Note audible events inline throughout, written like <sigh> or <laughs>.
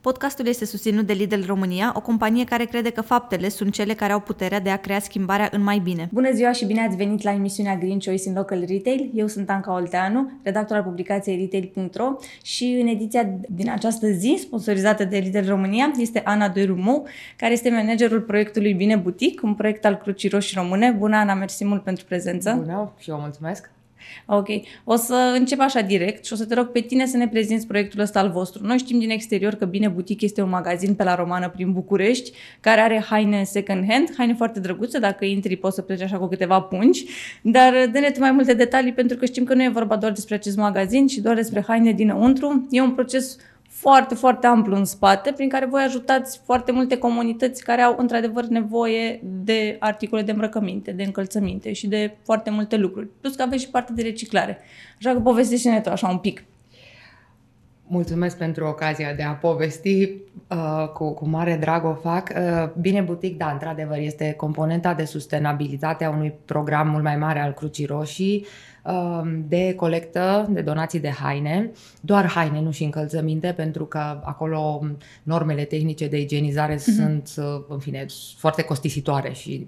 Podcastul este susținut de Lidl România, o companie care crede că faptele sunt cele care au puterea de a crea schimbarea în mai bine. Bună ziua și bine ați venit la emisiunea Green Choice in Local Retail. Eu sunt Anca Olteanu, redactor al publicației Retail.ro și în ediția din această zi, sponsorizată de Lidl România, este Ana Durumu, care este managerul proiectului Bine Butic, un proiect al Crucii Roșii Române. Bună, Ana, mersi mult pentru prezență. Bună și eu mulțumesc. Ok. O să încep așa direct și o să te rog pe tine să ne prezinți proiectul ăsta al vostru. Noi știm din exterior că Bine Butic este un magazin pe la Romană prin București care are haine second hand, haine foarte drăguțe, dacă intri poți să pleci așa cu câteva pungi, dar dă-ne tu mai multe detalii pentru că știm că nu e vorba doar despre acest magazin, ci doar despre haine dinăuntru. E un proces foarte, foarte amplu în spate, prin care voi ajutați foarte multe comunități care au într-adevăr nevoie de articole de îmbrăcăminte, de încălțăminte și de foarte multe lucruri. Plus că aveți și parte de reciclare. Așa că povestește-ne tu așa un pic. Mulțumesc pentru ocazia de a povesti, uh, cu, cu mare drag o fac. Uh, Bine Butic, da, într-adevăr, este componenta de sustenabilitate a unui program mult mai mare al Crucii Roșii uh, de colectă, de donații de haine, doar haine, nu și încălțăminte, pentru că acolo normele tehnice de igienizare mm-hmm. sunt, uh, în fine, foarte costisitoare și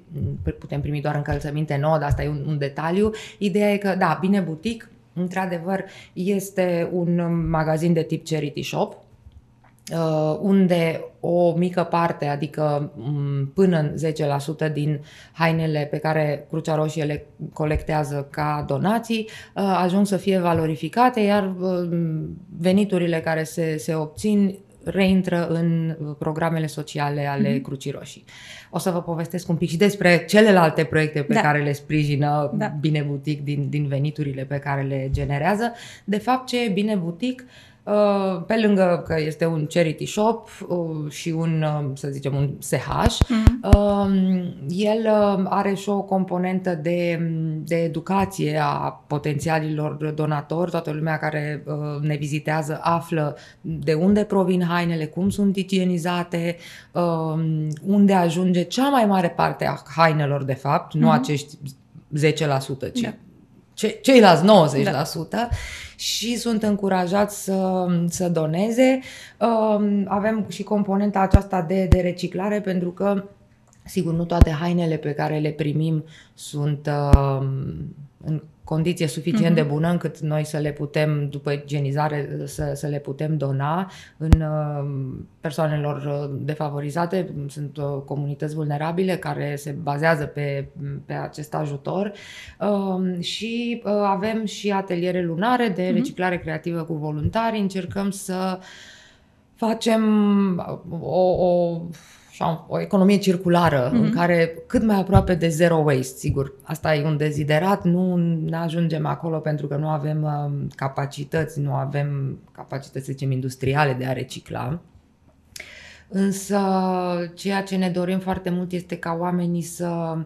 putem primi doar încălțăminte nouă, dar asta e un, un detaliu. Ideea e că, da, Bine Butic, Într-adevăr, este un magazin de tip charity shop, uh, unde o mică parte, adică mm, până în 10% din hainele pe care Crucea Roșie le colectează ca donații, uh, ajung să fie valorificate, iar uh, veniturile care se, se obțin reintră în programele sociale ale mm-hmm. Crucii Roșii. O să vă povestesc un pic și despre celelalte proiecte pe da. care le sprijină da. Bine Butic din, din veniturile pe care le generează. De fapt, ce e Bine Butic? Uh, pe lângă că este un charity shop uh, și un, uh, să zicem, un SH, mm-hmm. Um, el are și o componentă de, de educație a potențialilor donatori. Toată lumea care ne vizitează află de unde provin hainele, cum sunt igienizate, um, unde ajunge cea mai mare parte a hainelor, de fapt, mm-hmm. nu mhm. acești 10%, ci da ce, ceilalți 90% da. și sunt încurajați să, să doneze. Um, avem și componenta aceasta de, de reciclare pentru că, sigur, nu toate hainele pe care le primim sunt um, în condiție suficient uh-huh. de mhm. bună încât noi să le putem, după igienizare, să, să le putem dona în uh, persoanelor uh, defavorizate. Sunt uh, comunități vulnerabile care se bazează pe, pe acest ajutor um, și avem și ateliere lunare de uh-huh. reciclare creativă cu voluntari. Încercăm să facem o, o așa, o economie circulară mm-hmm. în mhm. care cât mai aproape de zero waste, sigur. Asta e un deziderat, nu ne ajungem acolo pentru că nu avem uh, capacități, nu avem capacități, să zicem, industriale de a recicla. Însă ceea ce ne dorim foarte mult este ca oamenii să,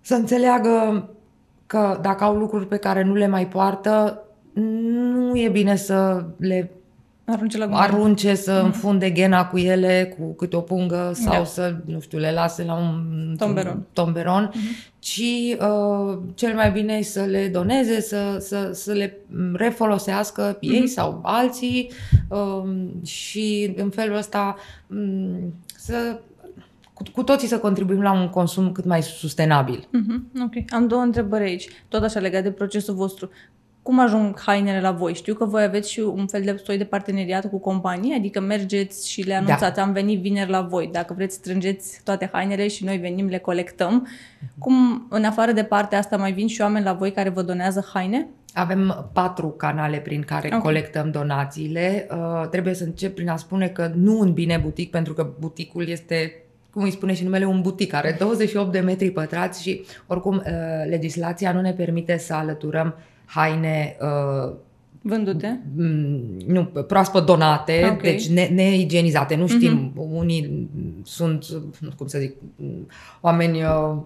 să înțeleagă că dacă au lucruri pe care nu le mai poartă, nu e bine să le Arunce, la arunce să mm-hmm. înfunde ghena cu ele, cu câte o pungă sau da. să, nu știu, le lase la un tomberon, tomberon mm-hmm. ci uh, cel mai bine e să le doneze, să, să, să le refolosească ei mm-hmm. sau alții uh, și în felul ăsta um, să cu, cu toții să contribuim la un consum cât mai sustenabil. Mm-hmm. Ok. Am două întrebări aici, tot așa legat de procesul vostru cum ajung hainele la voi? Știu că voi aveți și un fel de soi de parteneriat cu companii, adică mergeți și le anunțați, da. am venit vineri la voi. Dacă vreți, strângeți toate hainele și noi venim, le colectăm. Uh-huh. Cum, în afară de partea asta, mai vin și oameni la voi care vă donează haine? Avem patru canale prin care okay. colectăm donațiile. Uh, trebuie să încep prin a spune că nu în bine butic, pentru că buticul este cum îi spune și numele, un butic, are 28 de metri pătrați și oricum uh, legislația nu ne permite să alăturăm haine uh, Vândute? Nu, proaspăt donate, okay. deci ne, neigienizate. Nu știm, uh-huh. unii sunt, cum să zic, oameni uh,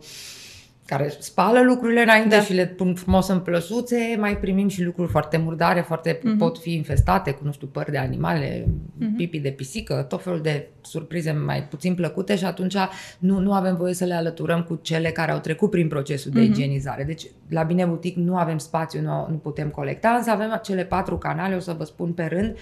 care spală lucrurile înainte da. și le pun frumos în plăsuțe, mai primim și lucruri foarte murdare, foarte uh-huh. pot fi infestate cu, nu știu, păr de animale, uh-huh. pipi de pisică, tot felul de surprize mai puțin plăcute și atunci nu, nu avem voie să le alăturăm cu cele care au trecut prin procesul de uh-huh. igienizare. Deci, la Bine Butic nu avem spațiu, nu, nu putem colecta, însă avem cele patru canale, o să vă spun pe rând,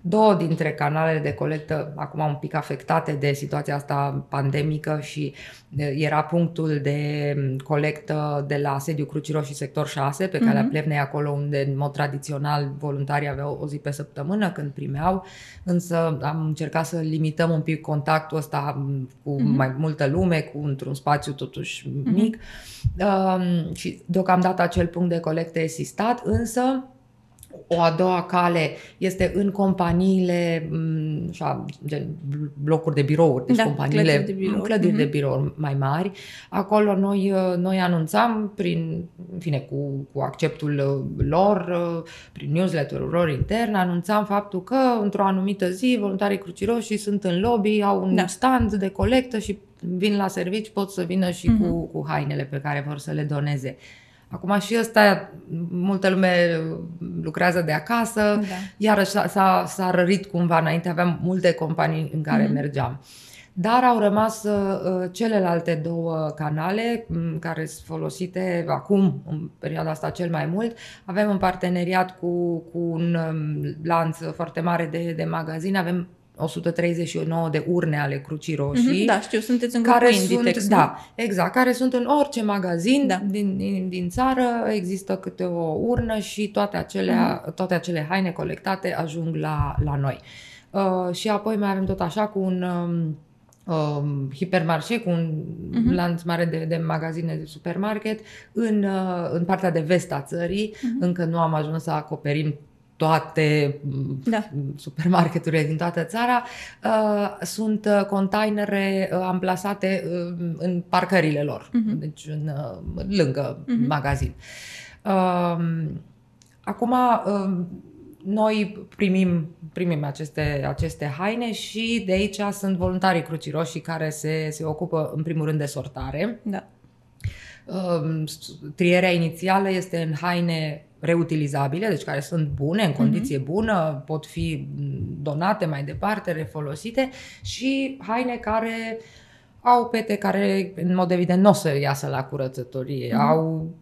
două dintre canalele de colectă, acum un pic afectate de situația asta pandemică și era punctul de colectă de la sediu Crucii Roșii sector 6 pe calea uh-huh. Plevnei acolo unde în mod tradițional voluntarii aveau o zi pe săptămână când primeau, însă am încercat să limităm un pic contactul ăsta cu uh-huh. mai multă lume, cu într-un spațiu totuși uh-huh. mic uh, și deocamdată acel punct de colectă e sistat, însă o a doua cale este în companiile, mm, așa, gen blocuri de birouri, deci da, companiile, clădiri de birouri, clădiri mm-hmm. de mhm. birouri mai mari. Acolo noi, uh, noi anunțam prin, în fine, cu, cu acceptul uh, lor, uh, prin newsletter-ul lor intern, anunțam faptul că într-o anumită zi voluntarii Crucii Roșii sunt în lobby, au un da. stand de colectă și vin la servici, pot să vină și mm-hmm. cu, cu hainele pe care vor să le doneze. Acum și ăsta, multă lume lucrează de acasă, da. iarăși s-a, s-a, s-a rărit cumva, înainte aveam multe companii în care mm-hmm. mergeam. Dar au rămas uh, celelalte două canale um, care sunt folosite acum, în perioada asta cel mai mult. Avem un parteneriat cu, cu un um, lanț foarte mare de, de magazine, avem 139 de urne ale Crucii Roșii. Mm-hmm, da, știu, sunteți în care sunt, Inditex, Da, exact, care sunt în orice magazin da. din, din, din țară, există câte o urnă și toate acele, mm-hmm. toate acele haine colectate ajung la, la noi. Uh, și apoi mai avem tot așa cu un um, um, hipermarșe, cu un uh-huh. lanț mare de, de magazine de supermarket în, uh, în partea de vest a țării. Uh-huh. Încă nu am ajuns să acoperim toate da. supermarketurile din toată țara, uh, sunt uh, containere uh, amplasate uh, în parcările lor, uh-huh. deci în, uh, lângă uh-huh. magazin. Uh, acum, uh, noi primim, primim aceste, aceste haine și de aici sunt voluntarii Crucii Roșii care se, se ocupă în primul rând de sortare. Da. Uh, trierea inițială este în haine reutilizabile, deci care sunt bune, în condiție uh-huh. bună, pot fi donate mai departe, refolosite și haine care au pete care, în mod evident, nu o să iasă la curățătorie, uh-huh. au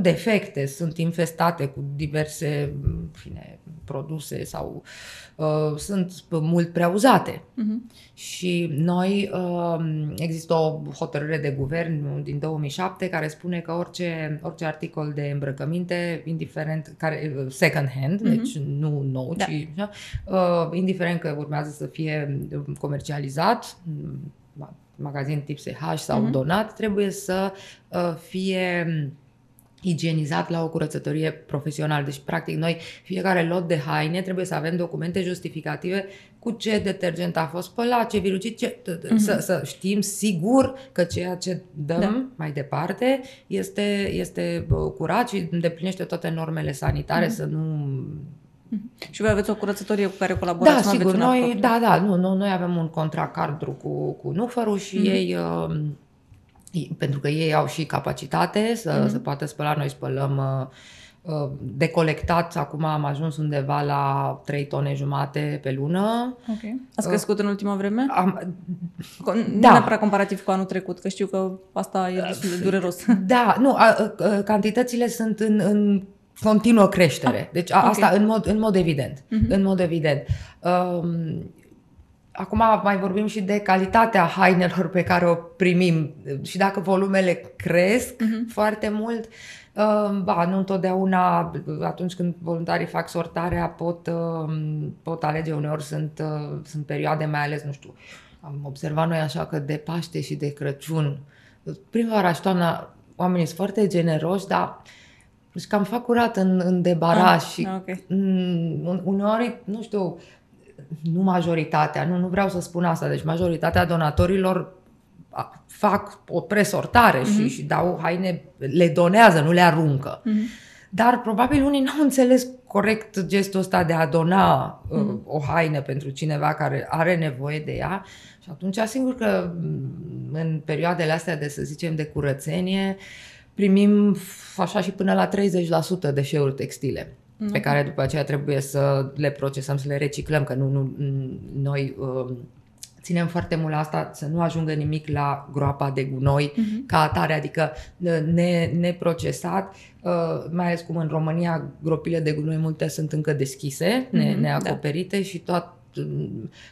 defecte, sunt infestate cu diverse fine, produse sau uh, sunt mult prea uzate. Uh-huh. Și noi, uh, există o hotărâre de guvern din 2007 care spune că orice, orice articol de îmbrăcăminte, indiferent, care, uh, second hand, uh-huh. deci nu nou, da. ci uh, indiferent că urmează să fie comercializat, magazin tip SH sau uh-huh. donat, trebuie să uh, fie igienizat la o curățătorie profesională. Deci, practic, noi, fiecare lot de haine, trebuie să avem documente justificative cu ce detergent a fost spălat, ce virucid, ce, uh-huh. să, să știm sigur că ceea ce dăm da. mai departe este, este curat și îndeplinește toate normele sanitare, uh-huh. să nu mhm. și voi aveți o curățătorie cu care colaborați? Da, sigur. Noi, da, da, nu, nu, noi avem un contract cadru cu, cu Nufărul și uh-huh. ei uh, pentru că ei au și capacitate să, mm-hmm. să poată spăla. Noi spălăm uh, uh, de colectat, acum am ajuns undeva la 3 tone jumate pe lună. Ok. Ați crescut uh, în ultima vreme? Am, nu da. neapărat comparativ cu anul trecut, că știu că asta e destul de dureros. Da, nu, a, a, cantitățile sunt în, în continuă creștere. Ah, deci a, okay. asta în mod, în mod evident. Mm-hmm. În mod evident. Um, Acum mai vorbim și de calitatea hainelor pe care o primim și dacă volumele cresc uh-huh. foarte mult, uh, ba, nu întotdeauna atunci când voluntarii fac sortarea pot, uh, pot alege, uneori sunt, uh, sunt perioade mai ales, nu știu, am observat noi așa că de Paște și de Crăciun, primăvara și toamna, oamenii sunt foarte generoși, dar deci cam fac curat în, în debaraș ah, și okay. uneori, nu știu, nu majoritatea, nu, nu vreau să spun asta, deci majoritatea donatorilor fac o presortare mm-hmm. și, mhm. și dau haine, le donează, nu le aruncă. Mm-hmm. Dar probabil unii nu au înțeles corect gestul ăsta de a dona mm-hmm. uh, mhm. o haină pentru cineva care are nevoie de ea. Și atunci, sigur că mm, în perioadele astea de, să zicem, de curățenie, primim așa și până la 30% deșeuri textile pe care după aceea trebuie să le procesăm, să le reciclăm, că nu, nu noi uh, ținem foarte mult la asta, să nu ajungă nimic la groapa de gunoi uh-huh. ca atare, adică ne, neprocesat, uh, mai ales cum în România gropile de gunoi multe sunt încă deschise, ne, uh-huh, neacoperite da. și tot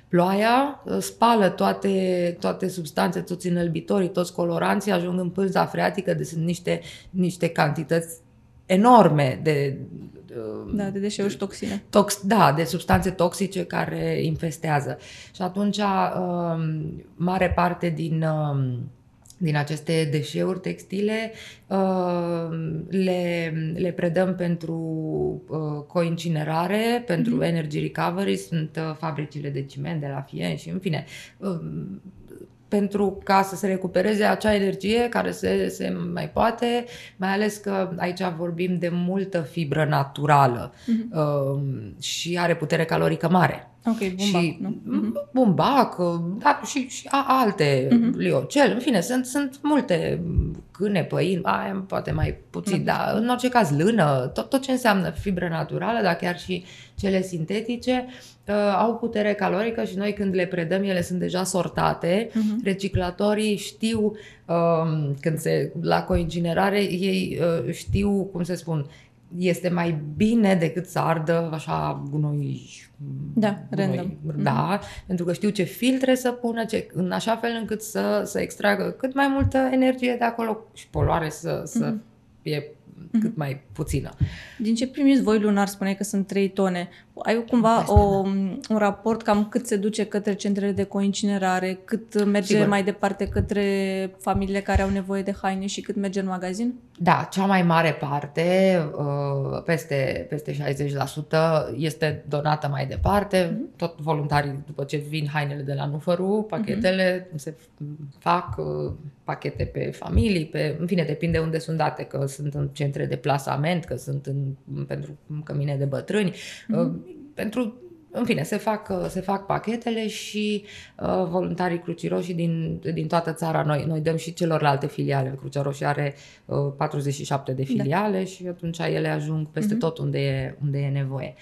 ploaia uh, spală toate, toate substanțe, toți înălbitorii, toți coloranții, ajung în pânza freatică, de sunt niște, niște cantități enorme de da, de deșeuri și toxine. Tox, da, de substanțe toxice care infestează. Și atunci, um, mare parte din, um, din aceste deșeuri textile um, le, le predăm pentru uh, coincinerare, pentru mm-hmm. energy recovery, sunt uh, fabricile de ciment de la Fien și în fine pentru ca să se recupereze acea energie care se, se mai poate, mai ales că aici vorbim de multă fibră naturală uh-huh. uh, și are putere calorică mare. Ok, bumbac, și, nu? Uh-huh. Bumbac, da, și, și a, alte, uh-huh. liocel, în fine, sunt, sunt multe câine, păini, aia poate mai puțin, uh-huh. dar în orice caz lână, tot, tot ce înseamnă fibră naturală, dar chiar și cele sintetice, uh, au putere calorică și noi când le predăm, ele sunt deja sortate. Uh-huh. Reciclatorii știu, uh, când se, la coincinerare, ei uh, știu, cum se spun, este mai bine decât să ardă așa gunoi. Da, gunoi, random. Da, mm-hmm. pentru că știu ce filtre să pună, ce, în așa fel încât să, să extragă cât mai multă energie de acolo și poluare să, să mm-hmm. fie cât mhm. mai puțină. Din ce primiți voi lunar, spuneai că sunt 3 tone. Ai cumva o, un raport cam cât se duce către centrele de coincinerare, cât merge Sigur. mai departe către familiile care au nevoie de haine și cât merge în magazin? Da, cea mai mare parte, uh, peste, peste 60%, este donată mai departe. Mm-hmm. Tot voluntarii, după ce vin hainele de la Nufăru, pachetele mm-hmm. se fac uh, pachete pe familii, pe, în fine, depinde unde sunt date, că sunt în centre de plasament, că sunt în, pentru cămine de bătrâni. Mm-hmm pentru în fine, se fac, se fac pachetele și uh, voluntarii Crucii Roșii din, din toată țara, noi, noi dăm și celorlalte filiale. Crucea Roșie are uh, 47 de da. filiale da. și atunci ele ajung peste uh-huh. tot unde e, unde e nevoie.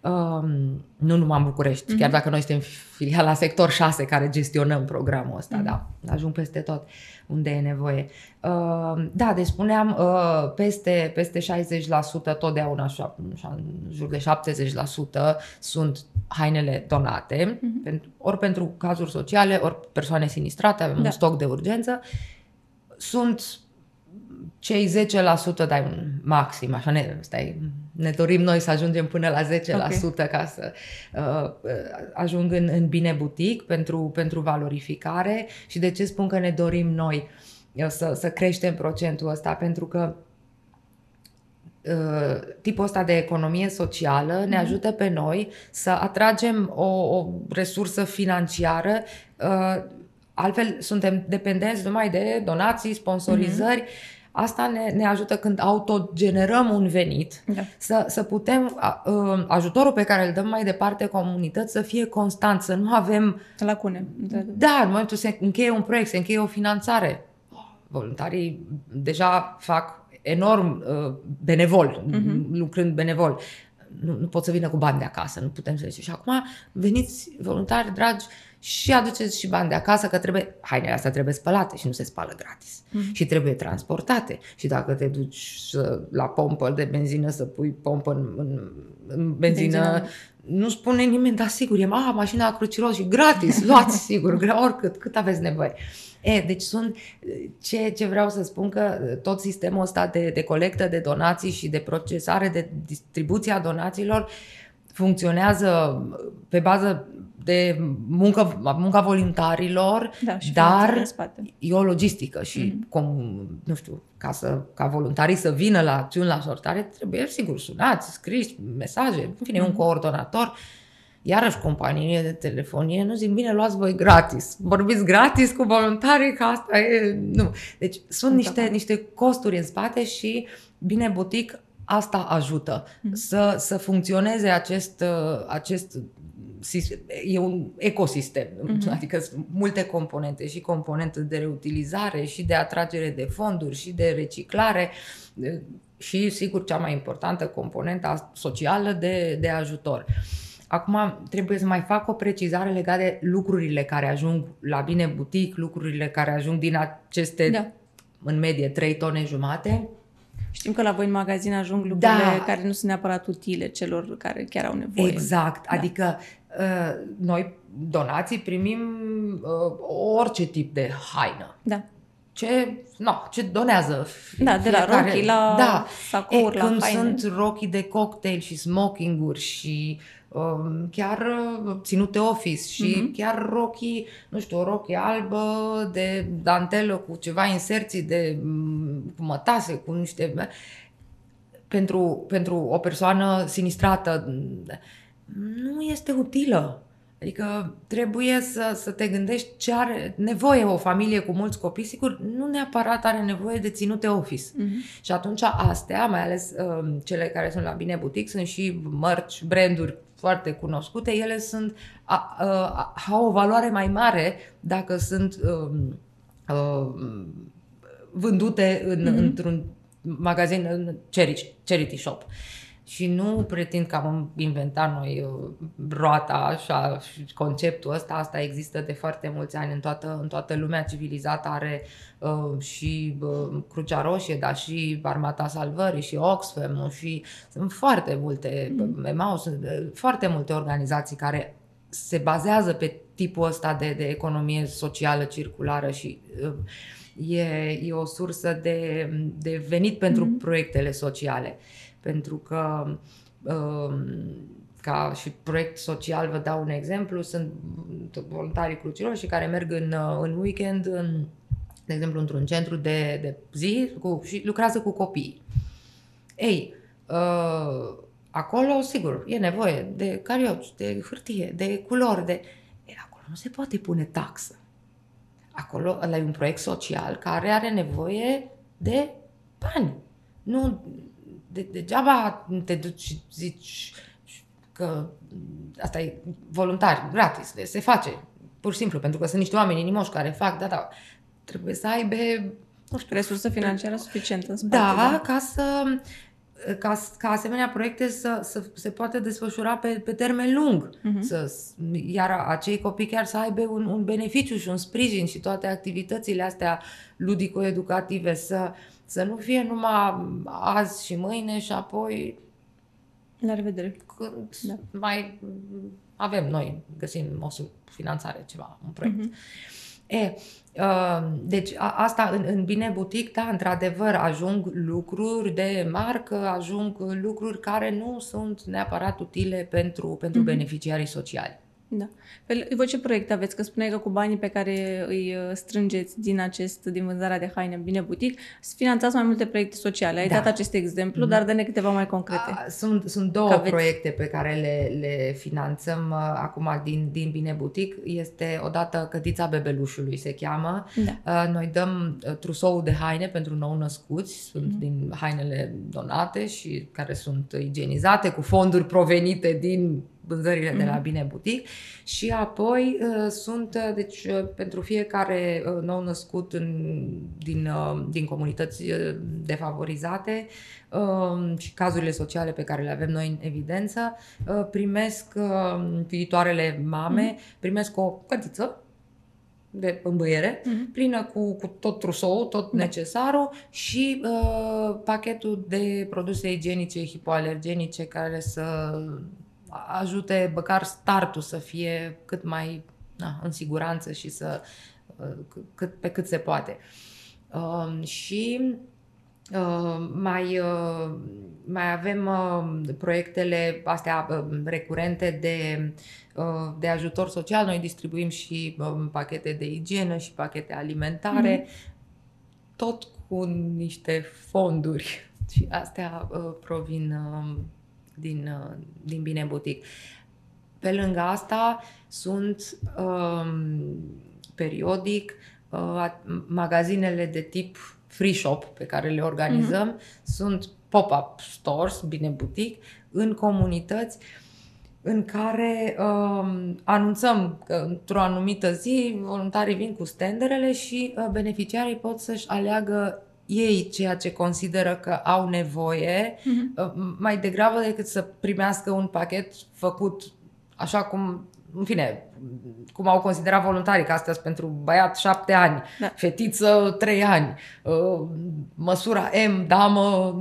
Uh, nu numai în București, uh-huh. chiar dacă noi suntem filiala sector 6 care gestionăm programul ăsta, uh-huh. da, ajung peste tot. Uh, unde e nevoie. Uh, da, deci spuneam, uh, peste, peste 60%, totdeauna așa, așa, în jur de 70% sunt hainele donate, uh-huh. pentru, ori pentru cazuri sociale, ori persoane sinistrate, avem da. un stoc de urgență. Sunt cei 10%, dai un maxim, așa ne, stai, ne dorim noi să ajungem până la 10% okay. ca să uh, ajung în, în bine butic pentru, pentru valorificare și de ce spun că ne dorim noi uh, să, să creștem procentul ăsta, pentru că uh, tipul ăsta de economie socială mm-hmm. ne mhm. ajută pe noi să atragem o, o resursă financiară uh, altfel suntem dependenți numai de donații, sponsorizări mm-hmm Asta ne, ne ajută când autogenerăm un venit, da. să, să putem, uh, ajutorul pe care îl dăm mai departe comunități să fie constant, să nu avem... Lacune. Da, da în momentul se încheie un proiect, se încheie o finanțare. Voluntarii deja fac enorm uh, benevol, uh-huh. lucrând benevol. Nu, nu pot să vină cu bani de acasă, nu putem să zice. Și acum veniți voluntari dragi, și aduceți și bani de acasă, că trebuie, hainele astea trebuie spălate și nu se spală gratis. Mm-hmm. Și trebuie transportate. Și dacă te duci la pompă de benzină să pui pompă în, în, în benzină, benzină, nu spune nimeni, da sigur, e a, mașina cruciros și gratis, luați <laughs> sigur, oricât, cât aveți nevoie. E, deci sunt, ce, ce vreau să spun că tot sistemul ăsta de, de colectă de donații și de procesare, de distribuția donațiilor funcționează pe bază de muncă, munca voluntarilor, da, și dar spate. e o logistică și, mm-hmm. cum, nu știu, ca, să, ca voluntarii să vină la acțiuni la sortare, trebuie, sigur, sunați, scriși, mesaje, în fine, mm-hmm. un mhm. coordonator. Iarăși, companiile de telefonie nu zic, bine, luați voi gratis. Vorbiți gratis cu voluntarii, că asta e... Nu. Deci sunt niște, niște costuri în spate și, bine, butic asta ajută mm-hmm. să, să funcționeze acest, acest e un ecosistem, uh-huh. adică sunt multe componente și componente de reutilizare și de atragere de fonduri și de reciclare și, sigur, cea mai importantă componentă socială de, de ajutor. Acum trebuie să mai fac o precizare legată de lucrurile care ajung la bine butic, lucrurile care ajung din aceste, Da. în medie, 3 tone jumate. Știm că la voi în magazin ajung lucrurile Da. care nu sunt neapărat utile celor care chiar au nevoie. Exact, Da. adică uh, noi donații primim uh, orice tip de haină. Da. Ce, no, ce donează Da, de la fiecare. rochii la da. sacouri, e, la când haine. sunt rochii de cocktail și smokinguri și um, chiar uh, ținute office și Mhm. chiar rochii, nu știu, o rochie albă de dantelă cu ceva inserții de mm, cu mătase, cu niște pentru, pentru o persoană sinistrată nu este utilă. Adică trebuie să, să te gândești ce are nevoie o familie cu mulți copii, sigur, nu neapărat are nevoie de ținute office. Mhm. Și atunci astea, mai ales um, cele care sunt la Bine Butic, sunt și mărci, branduri foarte cunoscute, ele sunt, a, a, a, au o valoare mai mare dacă sunt um, um, vândute în, Mhm. mm-hmm. într-un magazin, în charity, charity shop. Și nu pretind că am inventat noi uh, roata așa și conceptul ăsta, asta există de foarte mulți ani în toată, în toată lumea civilizată, are uh, și uh, Crucea Roșie, dar și Armata Salvării și Oxfam și sunt foarte multe, mm. EMAU, sunt uh, foarte multe organizații care se bazează pe tipul ăsta de, de economie socială circulară și uh, e, e o sursă de, de venit pentru Mhm. mm-hmm. proiectele sociale. Pentru că um, ca și proiect social, vă dau un exemplu, sunt voluntarii Crucii Roșii care merg în, uh, în weekend, în, de exemplu, într-un centru de, de zi cu, și lucrează cu copii. Ei, uh, acolo, sigur, e nevoie de carioci, de hârtie, de culori, de... Ei, acolo nu se poate pune taxă. Acolo ăla e un proiect social care are nevoie de bani. Nu, de, degeaba te duci și zici că asta e voluntar, gratis, de- se face, pur și simplu, pentru că sunt niște oameni inimoși care fac, da, da, trebuie să aibă, nu știu, Resursă financiară suficientă în spate. da, ca să ca, ca asemenea proiecte să, să se poată desfășura pe, pe termen lung. Mhm. Să, iar acei copii chiar să aibă un, un beneficiu și un sprijin și toate activitățile astea ludico-educative să, să nu fie numai azi și mâine și apoi La revedere. când Da. da. mai avem noi, găsim o sub- finanțare, ceva, un proiect. Mhm. E, uh, deci a, asta în, în Bine Butic, da, într-adevăr, ajung lucruri de marcă, ajung lucruri care nu sunt neapărat utile pentru, pentru Mhm. beneficiarii sociali. Da. Pe, voi ce proiect aveți? Că spuneai că cu banii pe care îi uh, strângeți din acest, din vânzarea de haine în Bine Butic, finanțați mai multe proiecte sociale. Ai Da. dat acest exemplu, dar dă-ne câteva mai concrete. A, Sunt, sunt două Că aveți- proiecte pe care le, le finanțăm uh, acum din, din Bine Butic. Este odată Cătița Bebelușului se cheamă. Da. Uh, Noi dăm uh, trusou de haine pentru nou-născuți, sunt Mhm. din hainele donate și care sunt igienizate cu fonduri provenite din vânzările de la Mhm. Bine Butic și apoi uh, sunt, uh, deci uh, pentru fiecare uh, nou-născut în, din, uh, din comunități uh, defavorizate uh, și cazurile sociale pe care le avem noi în evidență, uh, primesc uh, viitoarele mame, primesc o cătiță de îmbăiere, Mhm. plină cu, cu tot trusou, tot Da. necesarul și uh, pachetul de produse igienice hipoalergenice care să ajute măcar startul să fie cât mai na, în siguranță și să uh, cât, pe cât se poate. Um, și Uh, mai, uh, mai avem uh, proiectele astea uh, recurente de, uh, de ajutor social. Noi distribuim și uh, pachete de igienă și pachete alimentare, mm-hmm. tot cu niște fonduri. Și astea uh, provin uh, din, uh, din Bine Butic. Pe lângă asta sunt um, periodic uh, magazinele de tip free shop pe care le organizăm. Mm-hmm. Sunt pop-up stores, bine butic, în comunități în care um, anunțăm că într-o anumită zi voluntarii vin cu standerele și uh, beneficiarii pot să-și aleagă ei ceea ce consideră că au nevoie, Mhm. uh, mai degrabă decât să primească un pachet făcut așa cum în fine, cum au considerat voluntarii, că astea sunt pentru băiat șapte ani, Da. fetiță trei ani, uh, măsura M, damă.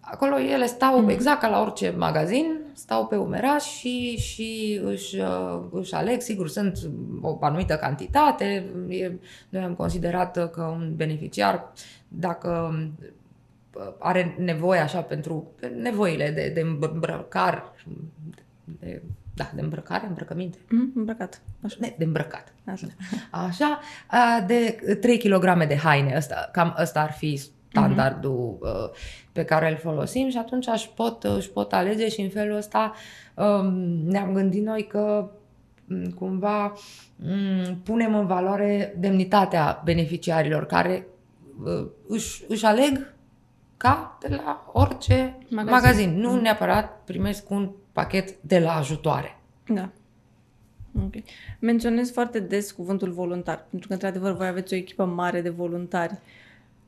Acolo ele stau Mhm. exact ca la orice magazin, stau pe umeraș și, și își, uh, își aleg, sigur, sunt o anumită cantitate. E, noi am considerat că un beneficiar, dacă uh, are nevoie așa pentru nevoile de, de îmbrăcare, de, da, de îmbrăcare, îmbrăcăminte, Mm, îmbrăcat. Așa. de, de îmbrăcat. Așa. <laughs> Așa, a, de 3 kg de haine, ăsta, cam ăsta ar fi standardul uh, pe care îl folosim și atunci își pot, își pot alege și în felul ăsta um, ne-am gândit noi că m, cumva m, punem în valoare demnitatea beneficiarilor care uh, își, își aleg ca de la orice Magazin. magazin. magazin. Nu neapărat primesc un pachet de la ajutoare. Da. Ok. Menționez foarte des cuvântul voluntar, pentru că, într-adevăr, voi aveți o echipă mare de voluntari.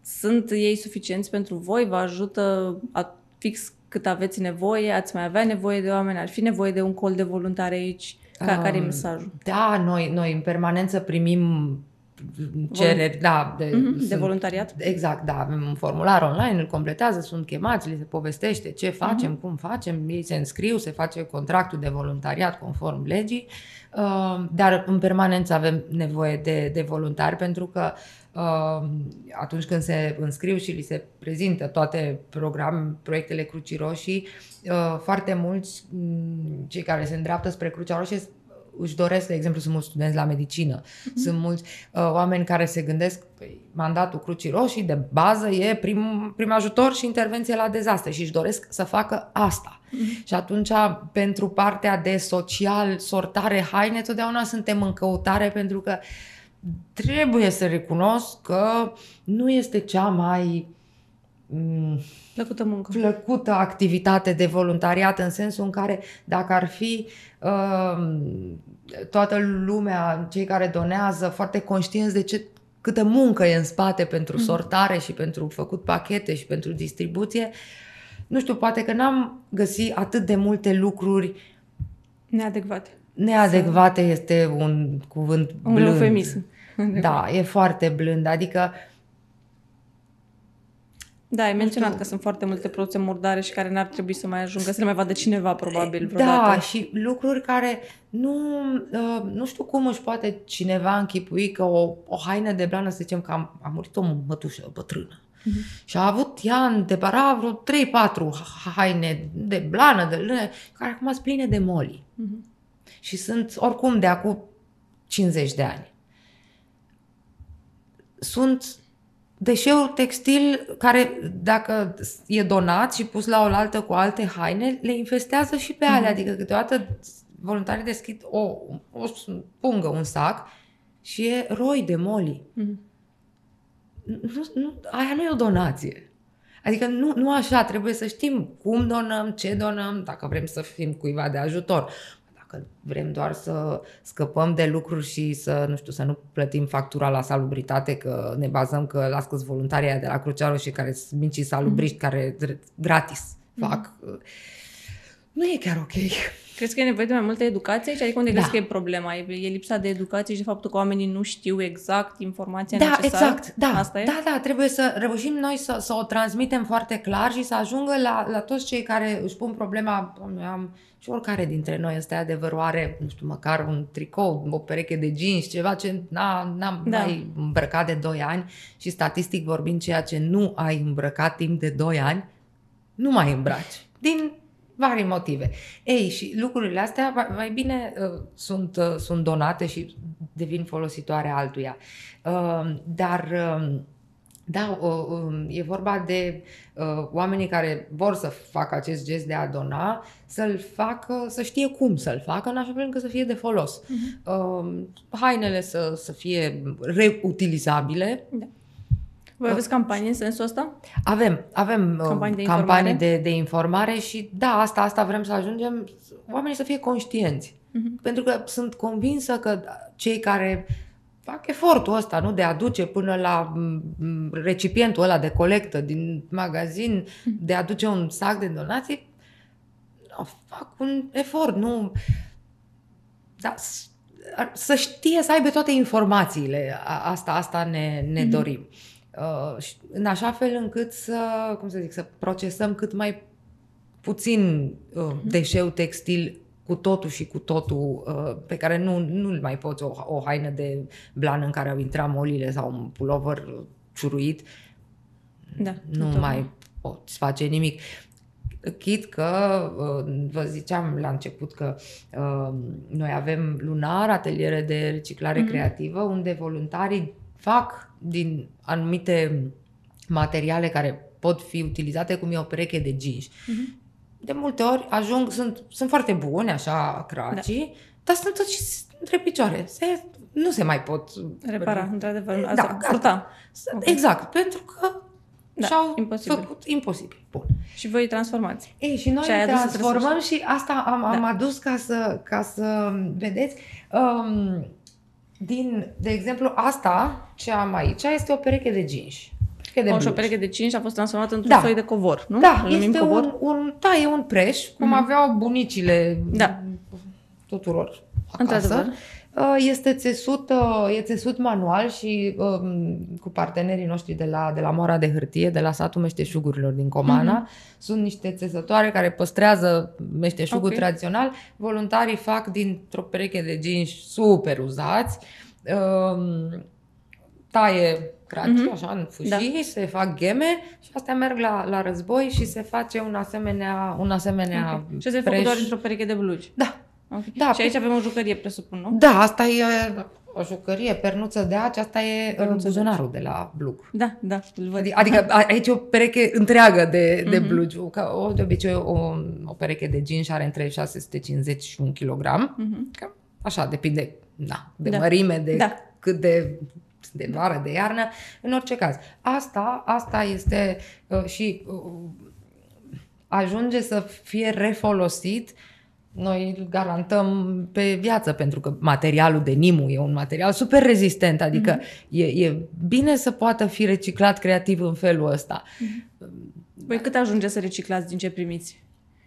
Sunt ei suficienți pentru voi? Vă ajută a, fix cât aveți nevoie? Ați mai avea nevoie de oameni? Ar fi nevoie de un col de voluntari aici? Ca, Um, care e mesajul? Da, noi, noi în permanență primim cereri, da, de, Mhm, de sunt- voluntariat? Exact, da, avem un formular online, îl completează, sunt chemați, li se povestește ce facem, Mhm. cum facem, ei se înscriu, se face contractul de voluntariat conform legii, uh, dar în permanență avem nevoie de, de voluntari pentru că uh, atunci când se înscriu și li se prezintă toate program, proiectele Crucii Roșii, uh, foarte mulți m, cei care se îndreaptă spre Crucea Roșie își doresc, de exemplu, sunt mulți studenți la medicină, sunt mulți uh, oameni care se gândesc, păi, mandatul Crucii Roșii de bază e prim, prim ajutor și intervenție la dezastre și își doresc să facă asta. Și atunci, pentru partea de social, sortare, haine, totdeauna suntem în căutare pentru că trebuie să recunosc că nu este cea mai mm, Plăcută muncă. plăcută activitate de voluntariat în sensul în care dacă ar fi uh, toată lumea, cei care donează, foarte conștienți de ce câtă muncă e în spate pentru sortare și pentru făcut pachete și pentru distribuție, nu știu, poate că n-am găsit atât de multe lucruri Neadecvate. neadecvate, este un cuvânt Un blând. eufemism. Da, e foarte blând, adică Da, ai menționat că sunt foarte multe produse murdare și care n-ar trebui să mai ajungă, să le mai vadă cineva, probabil, vreodată. Da, și lucruri care nu, uh, nu știu cum își poate cineva închipui că o, o haină de blană, să zicem că a, a murit o mătușă bătrână. Mhm. Și a avut ea în depara vreo 3-4 haine de blană, de lână, care acum sunt pline de moli. Mhm. Și sunt oricum de acum 50 de ani. Sunt deșeuri textil care, dacă e donat și pus la oaltă cu alte haine, le infestează și pe alea. Adică câteodată voluntarii deschid o, o pungă, un sac și e roi de moli. Mhm. Nu, nu, aia nu e o donație. Adică nu, nu așa, trebuie să știm cum donăm, ce donăm, dacă vrem să fim cuiva de ajutor. Dacă vrem doar să scăpăm de lucruri și să, nu știu, să nu plătim factura la salubritate, că ne bazăm că las câți voluntarii aia de la Crucea Roșie care sunt micii salubriști, care dr- gratis fac. Nu e chiar ok. Crezi că e nevoie de mai multă educație aici? Adică unde Da. crezi că e problema? E, e lipsa de educație și de faptul că oamenii nu știu exact informația Da, necesară? exact. Da, Asta e? da, da, trebuie să reușim noi să, să o transmitem foarte clar și să ajungă la, la toți cei care își pun problema, "Doamne, am și oricare dintre noi ăsta e adevărul, are, nu știu, măcar un tricou, o pereche de jeans, ceva ce n-a, n-am Da. mai îmbrăcat de 2 ani și statistic vorbind ceea ce nu ai îmbrăcat timp de 2 ani, nu mai îmbraci. Din vari motive. Ei, și lucrurile astea mai- mai bine uh, sunt, uh, sunt donate și devin folositoare altuia. Uh, dar uh, da, uh, uh, e vorba de uh, oamenii care vor să facă acest gest de a dona, să-l facă, să știe cum să-l facă, în așa fel încât să fie de folos. Uh, hainele să, să fie reutilizabile, Voi aveți campanii în sensul ăsta? avem, avem uh, Campanii de campanii informare? de, de informare și da, asta, asta vrem să ajungem, oamenii să fie conștienți. Mhm. Pentru că sunt convinsă că cei care fac efortul ăsta, nu, de a duce până la m, recipientul ăla de colectă din magazin, de a duce un sac de donații, no, fac un efort, nu da, s- ar- să știe, să aibă toate informațiile. A- Asta, asta ne, ne Mhm. dorim. Uh, și în așa fel încât să, cum să zic, să procesăm cât mai puțin uh, Mhm. deșeu textil cu totul și cu totul, uh, pe care nu, nu mai poți o, o haină de blană în care au intrat molile sau un pulover ciuruit, Da, nu tot. mai poți face nimic. Chit că, uh, vă ziceam la început că uh, noi avem lunar, ateliere de reciclare Mhm. creativă, unde voluntarii fac din anumite materiale care pot fi utilizate, cum e o pereche de jeans. Mhm. De multe ori ajung, sunt, sunt foarte buni, așa, cracii, dar sunt toți și între picioare. Se, nu se mai pot Repara, într-adevăr. Da, Asta, gata. purta. Ok. Ok. Exact, pentru că Da, și-au imposibil. făcut imposibil. Bun. Și voi îi transformați. Ei, și noi Și ai ne adus să transformăm și asta am, am Da. adus ca să, ca să vedeți. Um, din, de exemplu, asta ce am aici este o pereche de jeans. Pereche de O, și o blugi. pereche de 5 a fost transformată într-un Da. soi de covor, nu? Da, Îl numim este covor? un, un, da, e un preș, cum Mhm. aveau bunicile Da. tuturor acasă. Într-adevăr. Uh, Este țesut, uh, e țesut manual și um, cu partenerii noștri de la, de la Moara de Hârtie, de la satul Meșteșugurilor din Comana. Sunt niște țesătoare care păstrează meșteșugul Ok. tradițional. Voluntarii fac dintr-o pereche de jeans super uzați, um, taie craci, Mhm. așa, în fâșii, se fac gheme și astea merg la, la război și se face un asemenea, un asemenea Ok. Și se făcut preș. doar într-o pereche de blugi. Da, Ok. Da, și aici avem o jucărie, presupun, nu? da, asta e o jucărie, pernuță de aci, asta e Pernuță uh, de buzunarul de la Blug. Da, da, îl văd. Adică, adică a- aici e o pereche întreagă de, de Mhm. blugi. Că o, de obicei o, o pereche de jeans are între 650 și 1 kg. Mhm. Că, așa, depinde da, de Da. mărime, de Da. cât de de vară, de iarnă. În orice caz, asta, asta este uh, și uh, ajunge să fie refolosit noi îl garantăm pe viață, pentru că materialul de Nimu e un material super rezistent, adică mm-hmm. e, e bine să poată fi reciclat creativ în felul ăsta. Voi cât ajunge să reciclați din ce primiți?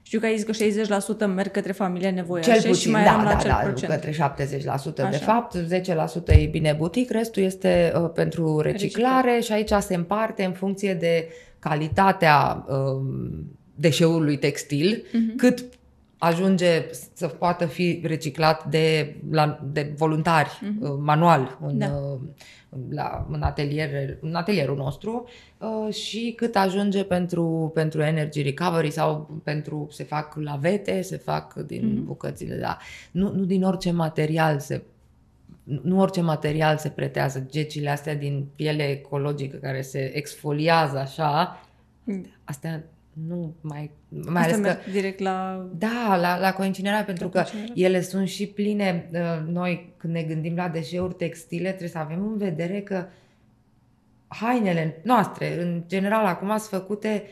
Știu că ai zis că 60% merg către familia nevoiașe Cel puțin, și mai da, eram la da, acel da, procent. către 70% de Așa. fapt, 10% e bine butic, restul este uh, pentru reciclare și aici se împarte în funcție de calitatea um, deșeului textil, Mhm. cât ajunge să poată fi reciclat de, la, de voluntari uh, manual în, Mhm. Da. uh, la, în, atelier, în atelierul nostru uh, și cât ajunge pentru, pentru energy recovery sau pentru se fac lavete, se fac din Mhm. bucățile, da. Nu, nu din orice material se nu orice material se pretează. Gecile astea din piele ecologică care se exfoliază așa, Da. astea nu mai... Mai Mai ales că merg direct la... da, la, la coincinerare, pentru La că coincinerare. ele sunt și pline. uh, Noi, când ne gândim la deșeuri textile, trebuie să avem în vedere că hainele noastre, în general, acum sunt făcute,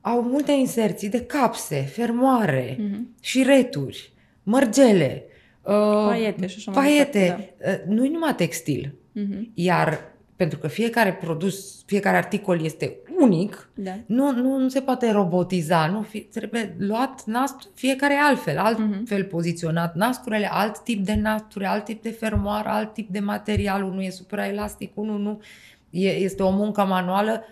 au multe inserții de capse, fermoare, Mhm. și returi, mărgele, uh, Paiete și așa mai paiete. Uh, Nu-i numai textil. Mhm. Iar pentru că fiecare produs, fiecare articol este unic, Da. nu, nu, nu se poate robotiza, nu fi, trebuie luat nastru, fiecare altfel, altfel poziționat nasturele, alt tip de nasture, alt tip de fermoar, alt tip de material, unul e supraelastic, unul nu, e, este o muncă manuală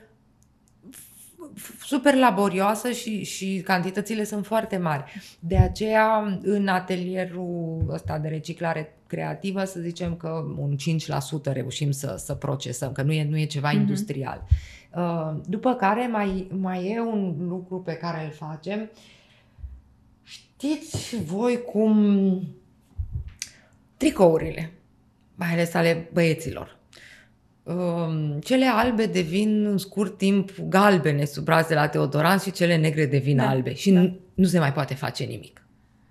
f- f- super laborioasă și, și cantitățile sunt foarte mari. De aceea, în atelierul ăsta de reciclare creativă, să zicem că un 5% reușim să, să procesăm, că nu e, nu e ceva Mhm. industrial. Uh, După care mai, mai e un lucru pe care îl facem. Știți voi cum tricourile, mai ales ale băieților, um, cele albe devin în scurt timp galbene sub braț de la Teodoran și cele negre devin Da, albe și da. nu, nu se mai poate face nimic.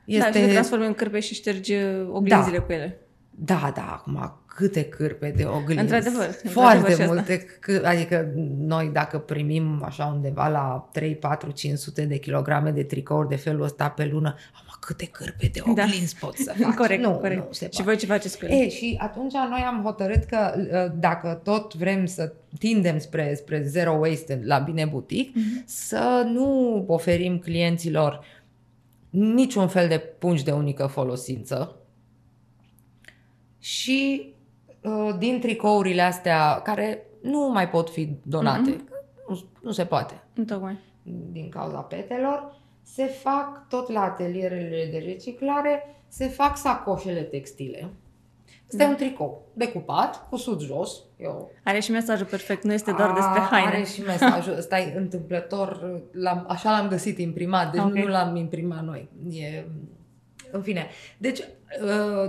Da, și le transformi în cârpe și ștergi uh, oglinzile Da. cu ele. Da, da, acum câte cârpe de oglinzi. Într-adevăr, Foarte într-adevăr și asta. multe. Că, adică noi dacă primim așa undeva la 3, 4, 500 de kilograme de tricouri de felul ăsta pe lună, am câte cârpe de Da. oglinzi pot să faci. corect, nu, corect. Nu, se și poate. voi ce faceți cu ele? E, și atunci noi am hotărât că uh, dacă tot vrem să tindem spre, spre zero waste la Bine Butic, Mhm. să nu oferim clienților niciun fel de pungi de unică folosință, și uh, din tricourile astea care nu mai pot fi donate, mm-hmm. nu, nu se poate Întocmai. din cauza petelor, se fac tot la atelierele de reciclare, se fac sacoșele textile. Este Da. un tricou decupat, cu sud jos. Eu Are și mesajul perfect, nu este doar despre A, haine. Are și mesajul ăsta e întâmplător, l-am, așa l-am găsit imprimat, deci Ok. okay. nu l-am imprimat noi. E, în fine, deci uh,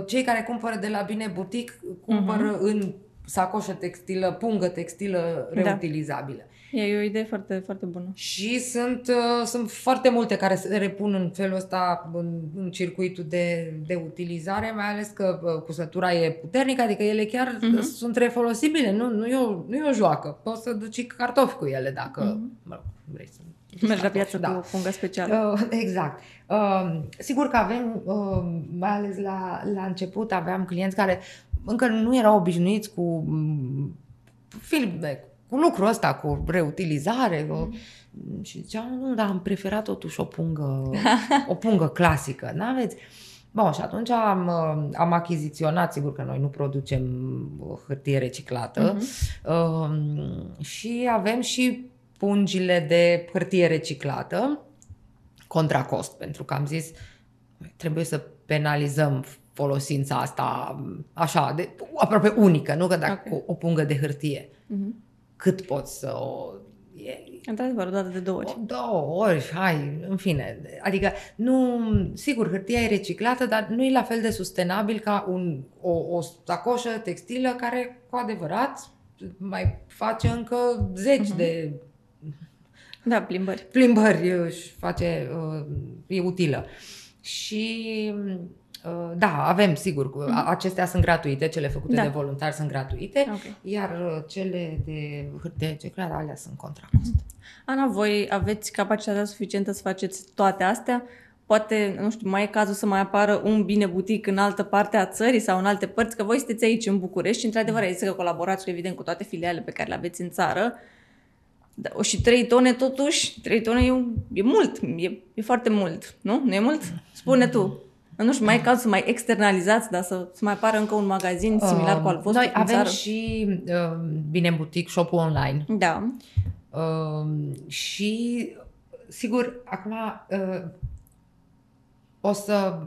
cei care cumpără de la Bine Butic cumpără Mhm. în sacoșă textilă, pungă textilă Da. reutilizabilă. E o idee foarte, foarte bună. Și sunt, uh, sunt foarte multe care se repun în felul ăsta în, în circuitul de, de utilizare, mai ales că uh, cusătura e puternică, adică ele chiar Mhm. uh-huh. sunt refolosibile, nu, nu, e o, nu e o joacă. Poți să duci cartofi cu ele dacă Mhm. mă rog, vrei să... Mergi la piață da. cu pungă specială. Uh, exact. Uh, sigur că avem, uh, mai ales la, la început, aveam clienți care încă nu erau obișnuiți cu mm, feedback, cu lucrul ăsta, cu reutilizare. Cu, și ziceam, nu, dar am preferat totuși o pungă, o pungă <laughs> clasică, n-aveți? Bun, și atunci am, uh, am achiziționat, sigur că noi nu producem uh, hârtie reciclată, Mhm. uh, și avem și pungile de hârtie reciclată contra cost, pentru că am zis trebuie să penalizăm folosința asta așa, de, aproape unică, nu că dacă Ok. okay. o, o pungă de hârtie, Mhm. cât poți să o... E, Într-adevăr, o dată de două ori. o, două ori, hai, în fine. Adică, nu, sigur, hârtia e reciclată, dar nu e la fel de sustenabil ca un, o, o sacoșă textilă care, cu adevărat, mai face încă zeci Mhm. uh-huh. de Da, plimbări. plimbări își face, uh, e utilă. Și uh, da, avem, sigur, cu- a- acestea sunt gratuite, cele făcute Da. de voluntari sunt gratuite, Ok. iar uh, cele de hârtie reciclată, alea sunt contra cost. Ana, voi aveți capacitatea suficientă să faceți toate astea? Poate, nu știu, mai e cazul să mai apară un bine butic în altă parte a țării sau în alte părți, că voi sunteți aici în București și, într-adevăr, ai zis că colaborați, evident, cu toate filialele pe care le aveți în țară. Da, o, și 3 tone, totuși, 3 tone e, un- e mult, e, e foarte mult, nu? Nu e mult? Spune tu. Nu știu, mai e cazul să mai externalizați, dar să, să mai apară încă un magazin similar cu al vostru Noi în avem țară? și uh, bine butic shop online Da. uh, și sigur acum uh, o să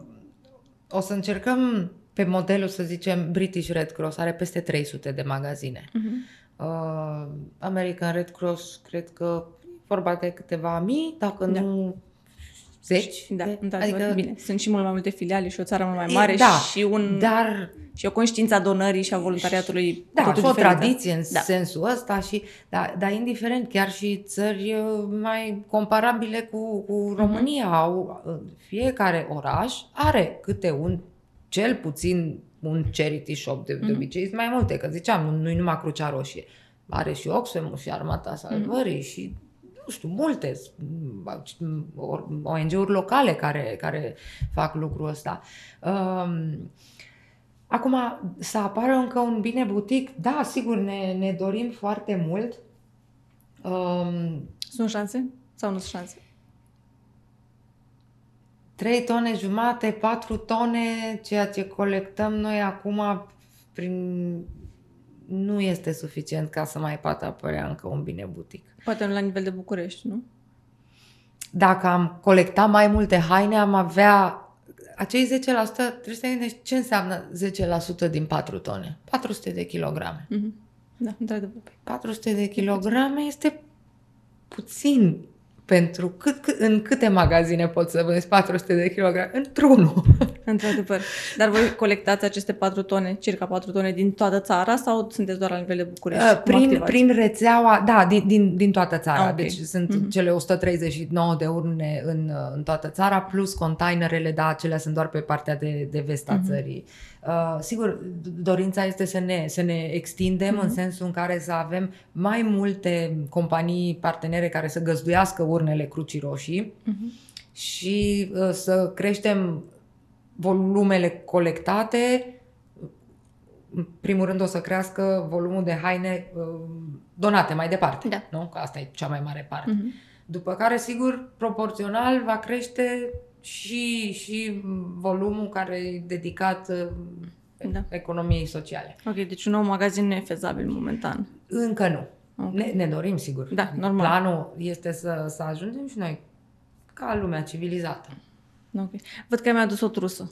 o să încercăm pe modelul să zicem British Red Cross are peste 300 de magazine. Mhm. Uh, American Red Cross cred că e vorba de câteva mii, dacă Da. nu zeci. Da, de- într-adevăr, adică, bine. Sunt și mult mai multe filiale și o țară mult mai E- mare da, și, un, Dar și o conștiință a donării și a voluntariatului Da, totul și o diferită. tradiție în Da. da. sensul ăsta, și, da, dar indiferent, chiar și țări uh, mai comparabile cu, Mhm. cu România au, uh, fiecare oraș are câte un, cel puțin un charity shop, de, de Mhm. obicei sunt mai multe, că ziceam, nu, nu-i numai Crucea Roșie, are și Oxfam și Armata Salvării Mhm. și nu știu, multe mm, ONG-uri locale care, care fac lucrul ăsta. Um, Acum, să apară încă un bine butic, da, sigur, ne, ne dorim foarte mult. Um, Sunt șanse sau nu sunt șanse? 3 tone jumate, 4 tone, ceea ce colectăm noi acum prin... nu este suficient ca să mai poată apărea încă un bine butic. Poate nu la nivel de București, nu? Dacă am colectat mai multe haine, am avea acei 10%, trebuie să te gândești ce înseamnă 10% din 4 tone. 400 de kilograme. Mhm. Da, într-adevăr. 400 de kilograme este puțin pentru cât, cât, în câte magazine poți să vânzi 400 de kilograme? Într-unul. <laughs> Într-adevăr. Dar voi colectați aceste 4 tone, circa 4 tone din toată țara sau sunteți doar la nivel de București? Uh, Cum Prin, activați? prin rețeaua, da, din, din, din toată țara. Ah, Ah, ok. Deci sunt Mhm. mm-hmm. cele 139 de urne în, uh, în toată țara, plus containerele, da, acelea sunt doar pe partea de, de vest a Mhm. țării. Uh, sigur, d- dorința este să ne, să ne extindem Mhm. în sensul în care să avem mai multe companii partenere care să găzduiască urnele Crucii Roșii Mhm. și uh, să creștem volumele colectate. În primul rând o să crească volumul de haine uh, donate mai departe. Da. Nu? Că asta e cea mai mare parte. Mhm. După care, sigur, proporțional va crește și, și volumul care e dedicat uh, Da. economiei sociale. Ok, deci un nou magazin nu e fezabil momentan. Încă nu. Ok. Ne, ne dorim, sigur. Da, normal. Planul este să, să ajungem și noi ca lumea civilizată. Ok. Văd că mi-a adus o trusă.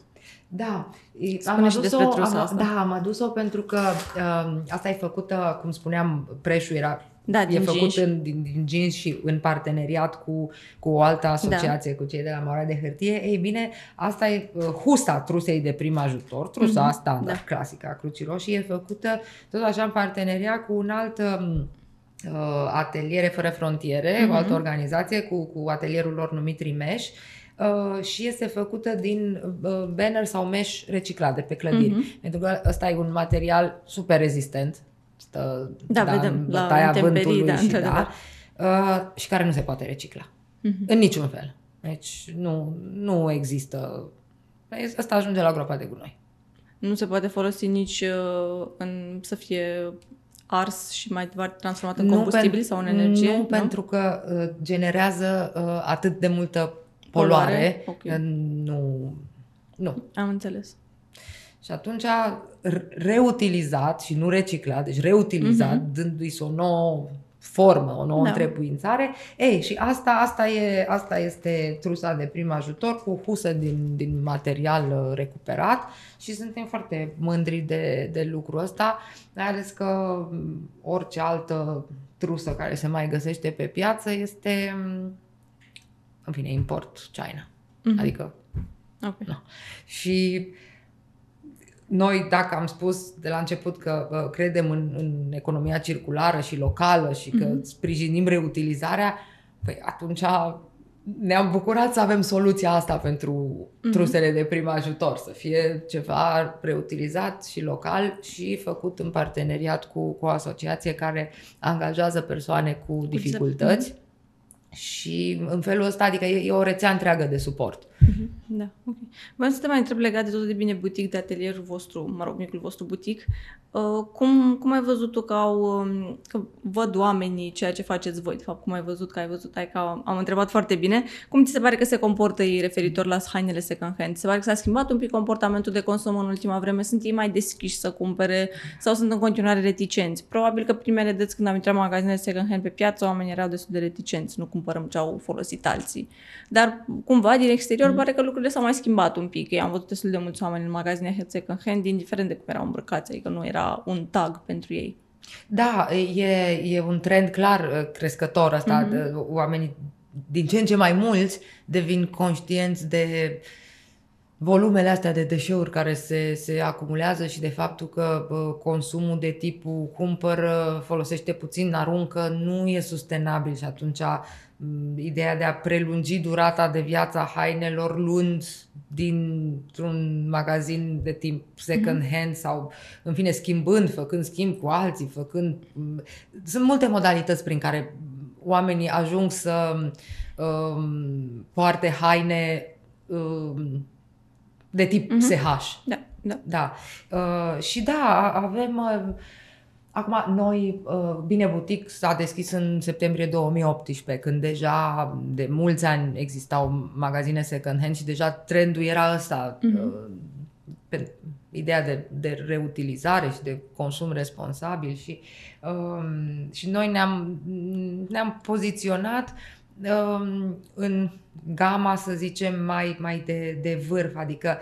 Da, e- Spune și despre trusa am, asta. Da, am adus-o pentru că uh, asta e făcută, cum spuneam, preșul era Da, e din făcut jeans. în, din, din jeans și în parteneriat cu, cu o altă asociație, da. cu cei de la Marea de Hârtie. Ei bine, asta e uh, husta trusei de prim ajutor, trusa Mhm, mm-hmm, standard, da. da. clasică a Crucii Roșii, e făcută tot așa în parteneriat cu un alt um, uh, ateliere fără frontiere, mm-hmm. o altă organizație cu, cu atelierul lor numit Rimeș uh, și este făcută din uh, banner sau mesh reciclat de pe clădiri. Mhm. Mm-hmm. Pentru că ăsta e un material super rezistent. Stă, Da, vedem, în la bătaia intemperii, vântului da, și, într-adevăr. da, uh, și care nu se poate recicla. Mhm. În niciun fel. Deci nu, nu există. Asta ajunge la groapa de gunoi. Nu se poate folosi nici uh, în, să fie ars și mai departe transformat în combustibil pen- sau în energie? Nu, pentru că uh, generează uh, atât de multă poluare. Poluare? Ok. uh, Nu. Nu. Am înțeles. Și atunci r- reutilizat și nu reciclat, deci reutilizat, Mhm. mm-hmm. dându-i o nouă formă, o nouă Da. da. întrebuințare. Ei, și asta, asta, e, asta este trusa de prim ajutor cu husă din, din material uh, recuperat și suntem foarte mândri de, de lucrul ăsta, mai ales că m, orice altă trusă care se mai găsește pe piață este, m, în fine, import China. Mhm. Mm-hmm. Adică Ok. și noi, dacă am spus de la început că uh, credem în, în economia circulară și locală și că Mhm. sprijinim reutilizarea, păi atunci ne-am bucurat să avem soluția asta pentru Mhm. trusele de prim ajutor, să fie ceva reutilizat și local și făcut în parteneriat cu, cu o asociație care angajează persoane cu dificultăți. Și în felul ăsta, adică e, e o rețea întreagă de suport. Mhm. Da, ok. Vreau să te mai întreb legat de tot de bine butic, de atelierul vostru, mă rog, micul vostru butic. Uh, cum, cum ai văzut tu că au, um, că văd oamenii ceea ce faceți voi, de fapt, cum ai văzut că ai văzut, ai că am, am întrebat foarte bine, cum ți se pare că se comportă ei referitor la hainele second hand? Se pare că s-a schimbat un pic comportamentul de consum în ultima vreme? Sunt ei mai deschiși să cumpere sau sunt în continuare reticenți? Probabil că primele dăți când am intrat în magazinele second hand pe piață, oamenii erau destul de reticenți, nu cumpărăm ce au folosit alții. Dar cumva din exterior pare că lucrurile s-au mai schimbat un pic. Eu am văzut destul de mulți oameni în magazine second hand, indiferent de cum erau îmbrăcați, adică nu era un tag pentru ei. Da, e, e un trend clar uh, crescător ăsta. Mm-hmm. Oamenii din ce în ce mai mulți devin conștienți de volumele astea de deșeuri care se, se acumulează și de faptul că uh, consumul de tipul cumpără, folosește puțin, aruncă, nu e sustenabil și atunci m, ideea de a prelungi durata de viață a hainelor luând dintr-un magazin de timp second hand sau, în fine, schimbând, făcând schimb cu alții, făcând... m, Sunt multe modalități prin care oamenii ajung să um, poarte haine um, de tip Mhm. SH. Da, da. Da. Uh, și da, avem... Uh, acum, noi, uh, Bine Butic s-a deschis în septembrie 2018, când deja de mulți ani existau magazine second hand și deja trendul era ăsta. Mhm. Uh, pe ideea de, de reutilizare și de consum responsabil și, um, și noi ne-am, ne-am poziționat um, în gama, să zicem, mai, mai de, de vârf, adică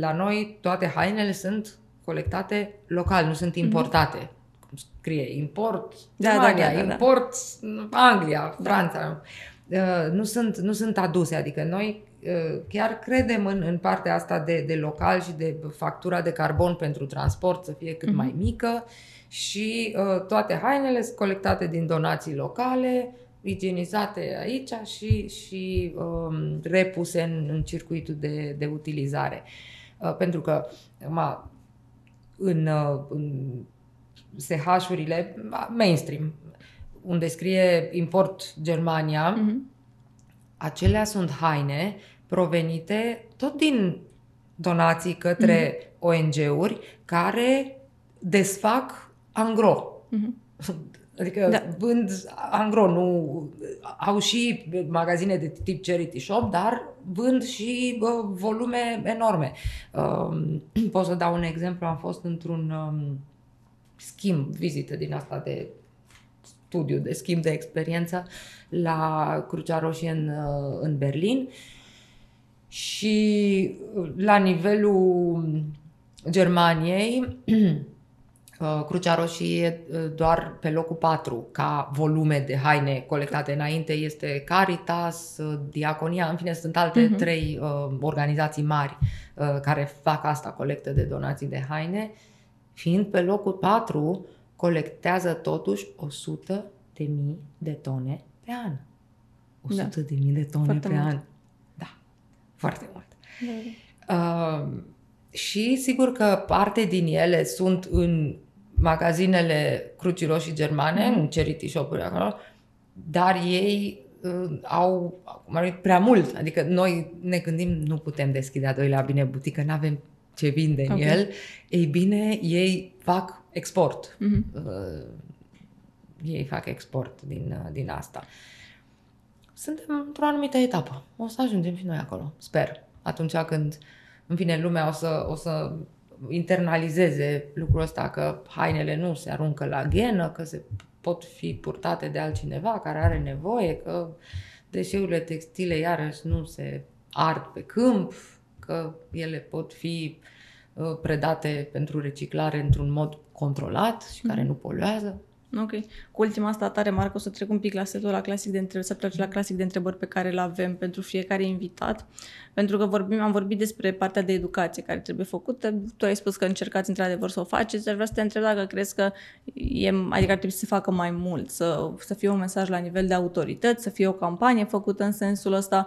la noi toate hainele sunt colectate local, nu sunt importate. Cum scrie import Da, Germania, da, da, da, da. import Anglia, Franța. Uh, nu, sunt, nu sunt aduse, adică noi uh, chiar credem în, în partea asta de, de local și de factura de carbon pentru transport să fie cât mai mică și uh, toate hainele sunt colectate din donații locale, igienizate aici și, și um, repuse în, în circuitul de, de utilizare. Uh, pentru că ma, în, uh, în SH-urile mainstream, unde scrie import Germania, Mhm. acelea sunt haine provenite tot din donații către ONG-uri care desfac angro. Mhm. <laughs> Adică da. vând angro, nu au și magazine de tip charity shop, dar vând și uh, volume enorme. Uh, <clears throat> pot să dau un exemplu, am fost într-un um, schimb, vizită din asta de studiu, de schimb de experiență la Crucea Roșie în, uh, în Berlin și la nivelul Germaniei Uh, <clears throat> Crucea Roșie uh, doar pe locul 4 ca volume de haine colectate înainte este Caritas, uh, Diaconia, în fine sunt alte uh-huh. trei uh, organizații mari uh, care fac asta, colectă de donații de haine. Fiind pe locul 4, colectează totuși 100 de mii de tone pe an. 100 da. de mii de tone foarte pe mult. an. Da, foarte mult. Da. Uh, și sigur că parte din ele sunt în magazinele Crucii Roșii Germane, mm. în charity shop-uri acolo, dar ei uh, au mai prea mult. Adică noi ne gândim, nu putem deschide a doilea bine butică, nu avem ce vinde în okay. el. Ei bine, ei fac export. Mm-hmm. Uh, ei fac export din, uh, din asta. Suntem într-o anumită etapă. O să ajungem și noi acolo, sper. Atunci când, în fine, lumea o să, o să internalizeze lucrul ăsta că hainele nu se aruncă la ghenă, că se pot fi purtate de altcineva care are nevoie, că deșeurile textile iarăși nu se ard pe câmp, că ele pot fi uh, predate pentru reciclare într-un mod controlat și care mhm. nu poluează. Ok. Cu ultima asta tare marcă o să trec un pic la setul la clasic de întrebări, setul la clasic de întrebări pe care îl avem pentru fiecare invitat. Pentru că vorbim, am vorbit despre partea de educație care trebuie făcută. Tu ai spus că încercați într-adevăr să o faceți. Aș vrea să te întreb dacă crezi că e, adică ar trebui să se facă mai mult, să, să fie un mesaj la nivel de autorități, să fie o campanie făcută în sensul ăsta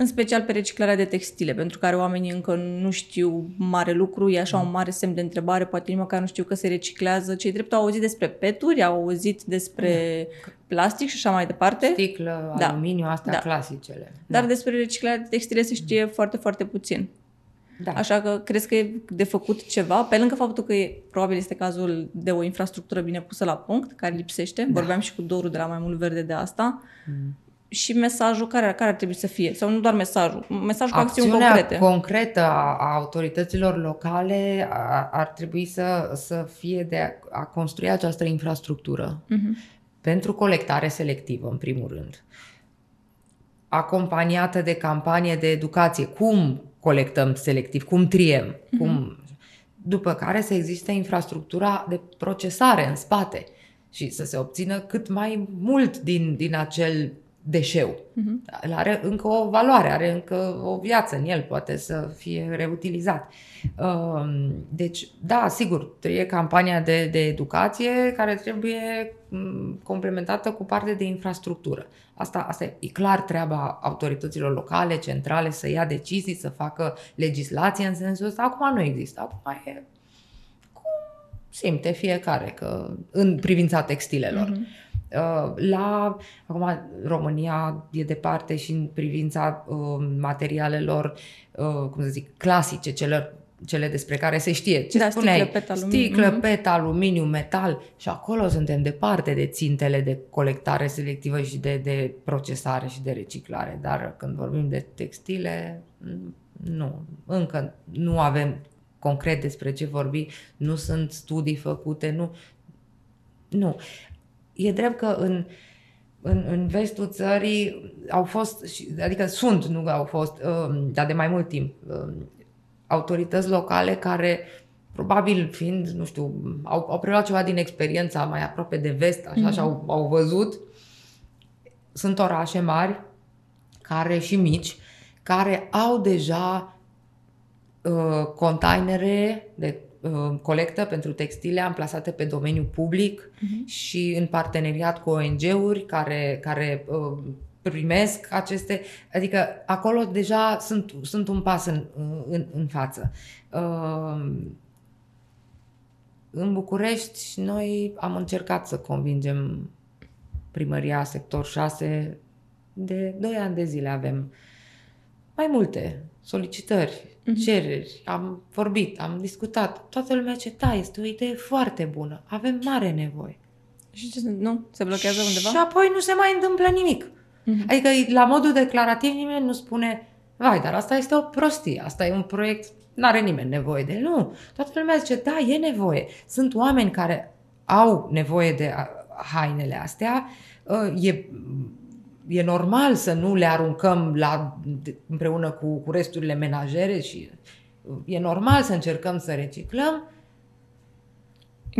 în special pe reciclarea de textile, pentru care oamenii încă nu știu mare lucru, e așa un mare semn de întrebare, poate nici măcar nu știu că se reciclează. Cei drept au auzit despre peturi, au auzit despre da. plastic și așa mai departe. Sticlă, da. aluminiu, astea da. clasicele. Dar da. despre reciclarea de textile se știe mm. foarte, foarte puțin. Da. Așa că crezi că e de făcut ceva, pe lângă faptul că e, probabil este cazul de o infrastructură bine pusă la punct, care lipsește. Da. Vorbeam și cu Doru de la Mai Mult Verde de asta. Mm și mesajul care, care ar trebui să fie? Sau nu doar mesajul, mesajul cu acțiuni concrete. concretă a, a autorităților locale a, ar trebui să, să fie de a, a construi această infrastructură uh-huh. pentru colectare selectivă, în primul rând. Acompaniată de campanie de educație. Cum colectăm selectiv? Cum triem? Uh-huh. Cum... După care să existe infrastructura de procesare în spate și să se obțină cât mai mult din, din acel deșeu. Uh-huh. El are încă o valoare, are încă o viață în el, poate să fie reutilizat. Um, deci, da, sigur, trebuie campania de, de educație care trebuie mm, complementată cu parte de infrastructură. Asta, asta e clar treaba autorităților locale, centrale, să ia decizii, să facă legislație în sensul ăsta. Acum nu există. Acum e cum simte fiecare că în privința textilelor. Uh-huh. Uh, la, acum, România e departe și în privința uh, materialelor, uh, cum să zic, clasice, celor cele despre care se știe. Ce da, spuneai? Sticlă, pet, aluminiu. Sticlă, mhm. pet, aluminiu, metal și acolo suntem departe de țintele de colectare selectivă și de, de procesare și de reciclare. Dar când vorbim de textile, nu, încă nu avem concret despre ce vorbi, nu sunt studii făcute, nu. Nu e drept că în, în, în vestul țării au fost, adică sunt, nu au fost, um, dar de mai mult timp, um, autorități locale care probabil fiind, nu știu, au, au preluat ceva din experiența mai aproape de vest, așa, mm-hmm. și au, au văzut. Sunt orașe mari care și mici, care au deja uh, containere de Uh, colectă pentru textile amplasate pe domeniul public uh-huh. și în parteneriat cu ONG-uri care, care uh, primesc aceste, adică acolo deja sunt, sunt un pas în, în, în față. Uh, în București noi am încercat să convingem primăria sector 6 de 2 ani de zile avem mai multe solicitări uh-huh. cereri, am vorbit, am discutat. Toată lumea ce da, este o idee foarte bună, avem mare nevoie. Și ce se- nu? Se blochează undeva? Și apoi nu se mai întâmplă nimic. Mhm. Adică la modul declarativ nimeni nu spune vai, dar asta este o prostie, asta e un proiect, nu are nimeni nevoie de el. Nu, toată lumea zice, da, e nevoie. Sunt oameni care au nevoie de a, hainele astea, Uh, e, e normal să nu le aruncăm la, de- împreună cu, cu resturile menajere și uh, e normal să încercăm să reciclăm,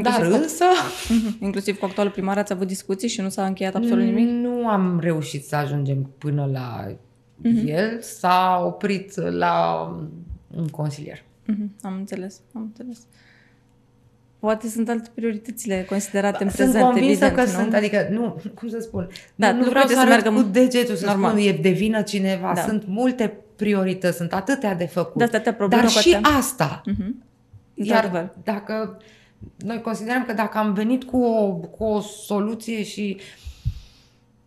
dar <laughs> Inclusiv, cu, însă Mhm. inclusiv cu actualul primar ați avut discuții și nu s-a încheiat absolut nimic? Nu am reușit să ajungem până la Mhm. el, s-a oprit la un consilier. Mhm, Am înțeles, am înțeles. Poate sunt alte prioritățile considerate în Sunt prezent, convinsă evident, că nu? sunt, adică nu, cum să spun, Da, nu, nu nu vreau vreți să să arăt meargă cu degetul, să normal. spun, e de vină cineva, Da. sunt multe priorități, sunt atâtea de făcut. De atâtea probleme Dar cu și atâtea- asta. Mhm. Iar Într-adevăr. dacă noi considerăm că dacă am venit cu o, cu o soluție și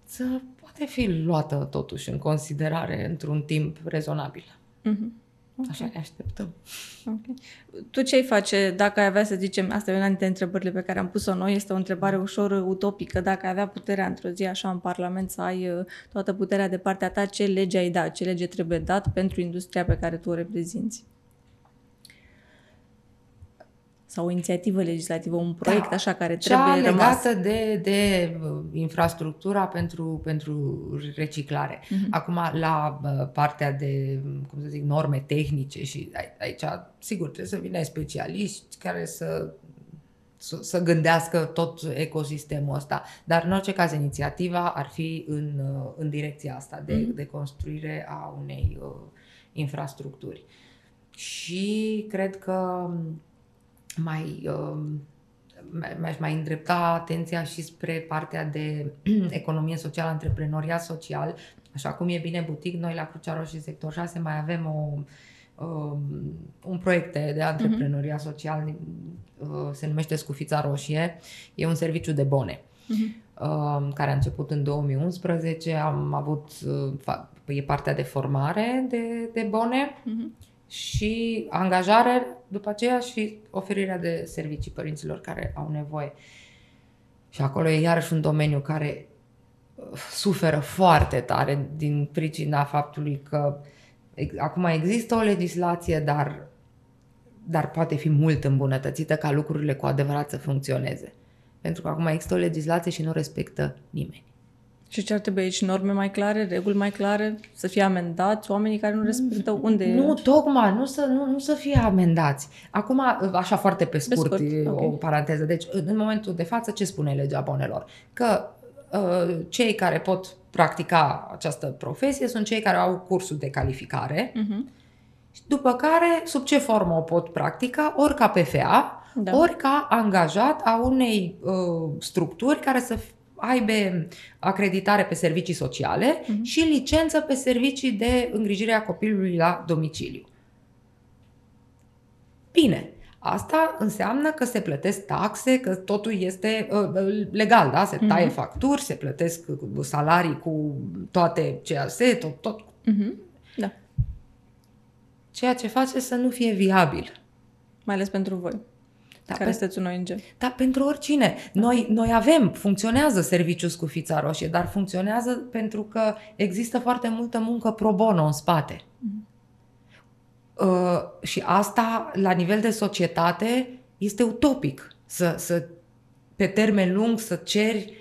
să poate fi luată totuși în considerare într-un timp rezonabil. Mhm. Ok. Așa ne așteptăm. Ok. Tu ce ai face dacă ai avea să zicem, asta e una dintre întrebările pe care am pus-o noi, este o întrebare ușor utopică, dacă ai avea puterea într-o zi așa în Parlament să ai uh, toată puterea de partea ta, ce lege ai dat, ce lege trebuie dat pentru industria pe care tu o reprezinți? Sau o inițiativă legislativă, un proiect Da. așa care Cea trebuie rămas. legată de, de uh, infrastructura pentru, pentru reciclare. Mhm. Acum, la uh, partea de, cum să zic, norme tehnice și ai- aici, sigur, trebuie să vină specialiști care să să, să gândească tot ecosistemul ăsta. Dar, în orice caz, inițiativa ar fi în, uh, în direcția asta de, Mhm. de construire a unei uh, infrastructuri. Și cred că mai, uh, mai- mi-aș mai îndrepta atenția și spre partea de <clears throat> economie socială, antreprenoriat social. Așa cum e bine butic, noi la Crucea Roșie Sector 6 mai avem o, um, un proiect de de antreprenoriat social, uh, se numește Scufița Roșie, e un serviciu de bone Mhm. um, care a început în 2011. Am avut, uh, fa- e partea de formare de, de bone Mhm. și angajare după aceea și oferirea de servicii părinților care au nevoie. Și acolo e iarăși un domeniu care uh, suferă foarte tare din pricina faptului că ex- acum există o legislație, dar, dar poate fi mult îmbunătățită ca lucrurile cu adevărat să funcționeze. Pentru că acum există o legislație și nu respectă nimeni. Și ce ar trebui aici? Norme mai clare, reguli mai clare, să fie amendați oamenii care nu respectă unde Nu, tocmai, nu să, nu, nu să fie amendați. Acum, așa foarte pe scurt, scurt, e ok. o paranteză. Deci, în în momentul de față, ce spune legea bonelor? Că uh, cei care pot practica această profesie sunt cei care au cursul de calificare, Mhm. după care, sub ce formă o pot practica, ori ca PFA, Da. da. ori ca angajat a unei uh, structuri care să f- aibă acreditare pe servicii sociale Mhm. și licență pe servicii de îngrijire a copilului la domiciliu. Bine, asta înseamnă că se plătesc taxe, că totul este uh, uh, legal, da? Se taie Mhm. facturi, se plătesc uh, salarii cu toate CAS, tot, tot. Mhm. Da. Ceea ce face să nu fie viabil. Mai ales pentru voi, Da, care pe- sunteți un ONG. Dar pentru oricine. Noi, noi avem, funcționează serviciul Scufița Roșie, dar funcționează pentru că există foarte multă muncă pro bono în spate. Uh, și asta, la nivel de societate, este utopic. Să, să, pe termen lung, să ceri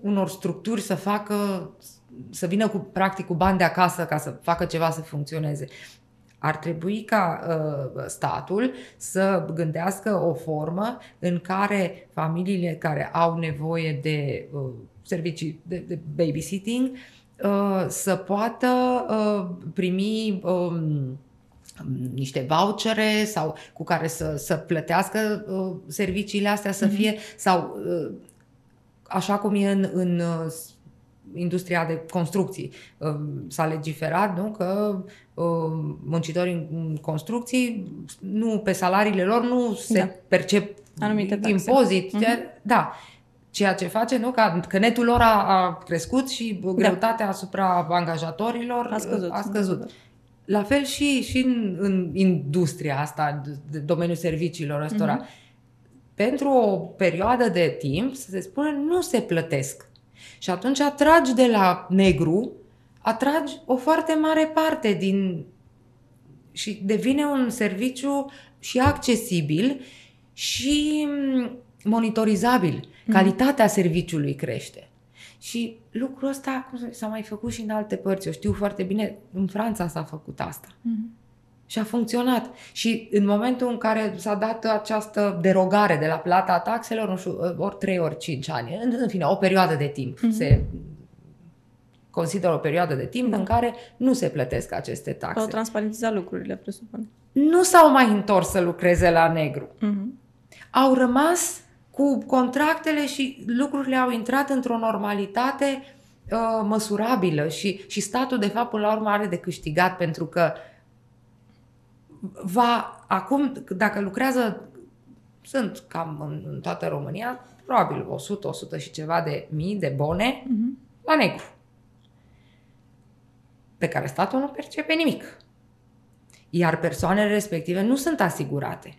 unor structuri să facă, să vină cu, practic, cu bani de acasă ca să facă ceva să funcționeze. Ar trebui ca uh, statul să gândească o formă în care familiile care au nevoie de uh, servicii de, de babysitting uh, să poată uh, primi um, niște vouchere sau cu care să, să plătească uh, serviciile astea să fie sau uh, așa cum e în, în uh, industria de construcții. Uh, S-a legiferat nu, că uh, muncitorii în construcții, nu, pe salariile lor nu se Da. percep Anumite taxe. impozit. Mhm. ceea- Da. Ceea ce face, nu, ca că netul lor a, a crescut și greutatea asupra angajatorilor A scăzut. A scăzut. La fel și, și în, în industria asta, de, de domeniul serviciilor ăstora. Mhm. pentru o perioadă de timp să se spună nu se plătesc. Și atunci atragi de la negru, atragi o foarte mare parte din și devine un serviciu și accesibil și mm, monitorizabil. Calitatea serviciului crește. Și lucrul ăsta cum să- s-a mai făcut și în alte părți. Eu știu foarte bine, în Franța s-a făcut asta. Și a funcționat. Și în momentul în care s-a dat această derogare de la plata taxelor, nu știu, ori 3 ori 5 ani, în, în fine, o perioadă de timp. Se consideră o perioadă de timp în care nu se plătesc aceste Au taxe. transparentizat lucrurile, presupun. Nu s-au mai întors să lucreze la negru. Mhm. Au rămas cu contractele și lucrurile au intrat într-o normalitate uh, măsurabilă și, și statul, de fapt, până la urmă are de câștigat pentru că va, acum, dacă lucrează, sunt cam în, în toată România, probabil 100, 100 și ceva de mii de bone Mhm. la negru, pe care statul nu percepe nimic. Iar persoanele respective nu sunt asigurate.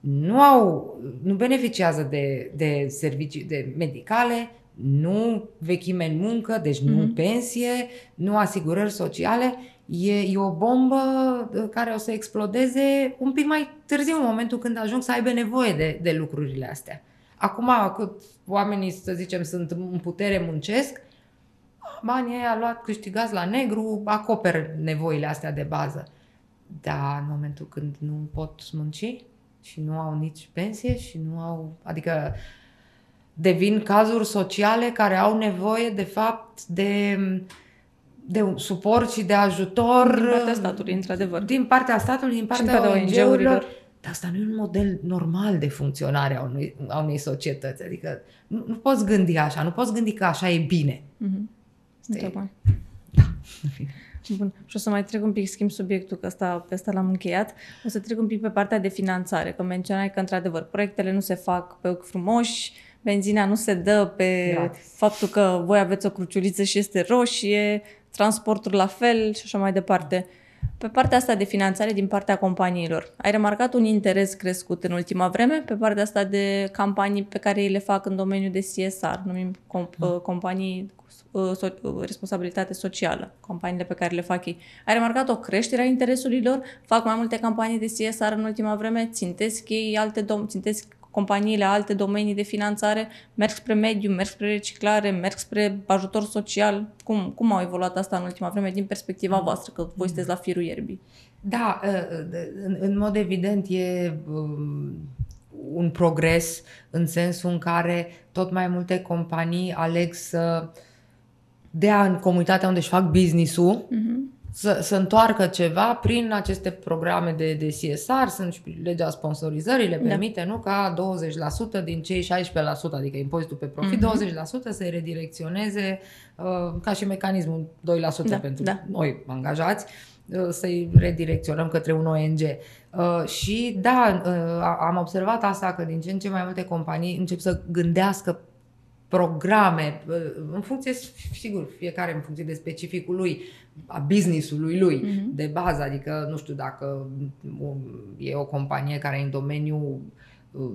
Nu au, nu beneficiază de, de servicii de medicale, nu vechime în muncă, deci nu Mhm. pensie, nu asigurări sociale. E, e o bombă uh, care o să explodeze un pic mai târziu, în momentul când ajung să aibă nevoie de, de lucrurile astea. Acum, cât oamenii, să zicem, sunt în putere, muncesc, banii ăia luat, câștigați la negru, acoperă nevoile astea de bază. Dar în momentul când nu pot munci și nu au nici pensie și nu au... Adică devin cazuri sociale care au nevoie, de fapt, de, de un suport și de ajutor Din partea statului, într-adevăr. din partea statului, din din partea partea ONG-urilor. ONG-urilor. Dar asta nu e un model normal de funcționare a unei, a unei societăți. Adică nu, nu poți gândi așa, nu poți gândi că așa e bine. Mhm. Asta e- Întrebare. În fine. <laughs> Bun. Și o să mai trec un pic, schimb subiectul, că asta, pe asta l-am încheiat. O să trec un pic pe partea de finanțare, că menționai că, într-adevăr, proiectele nu se fac pe ochi frumoși, benzina nu se dă pe Gratis. faptul că voi aveți o cruciuliță și este roșie, transportul la fel și așa mai departe. Pe partea asta de finanțare din partea companiilor, ai remarcat un interes crescut în ultima vreme pe partea asta de campanii pe care ei le fac în domeniul de CSR, numim comp- uh, companii uh, so- uh, responsabilitate socială, companiile pe care le fac ei. Ai remarcat o creștere a interesului lor? Fac mai multe campanii de CSR în ultima vreme? Țintesc ei alte dom- țintesc companiile alte domenii de finanțare? Merg spre mediu, merg spre reciclare, merg spre ajutor social? Cum, cum au evoluat asta în ultima vreme din perspectiva voastră, că voi sunteți la firul ierbii? Da, în, în mod evident e um, un progres în sensul în care tot mai multe companii aleg să dea în comunitatea unde își fac business-ul Mhm. Să, să întoarcă ceva prin aceste programe de, de CSR, sunt și legea sponsorizării, le Da. permite, nu, ca 20% din cei 16%, adică impozitul pe profit, Mhm. 20% să-i redirecționeze uh, ca și mecanismul 2% Da, pentru da. noi angajați, uh, să-i redirecționăm către un ONG. Uh, și da, uh, a- am observat asta că din ce în ce mai multe companii încep să gândească programe, uh, în funcție, sigur, fiecare în funcție de specificul lui, a business-ului lui, Mhm. de bază, adică nu știu dacă um, e o companie care e în domeniul uh,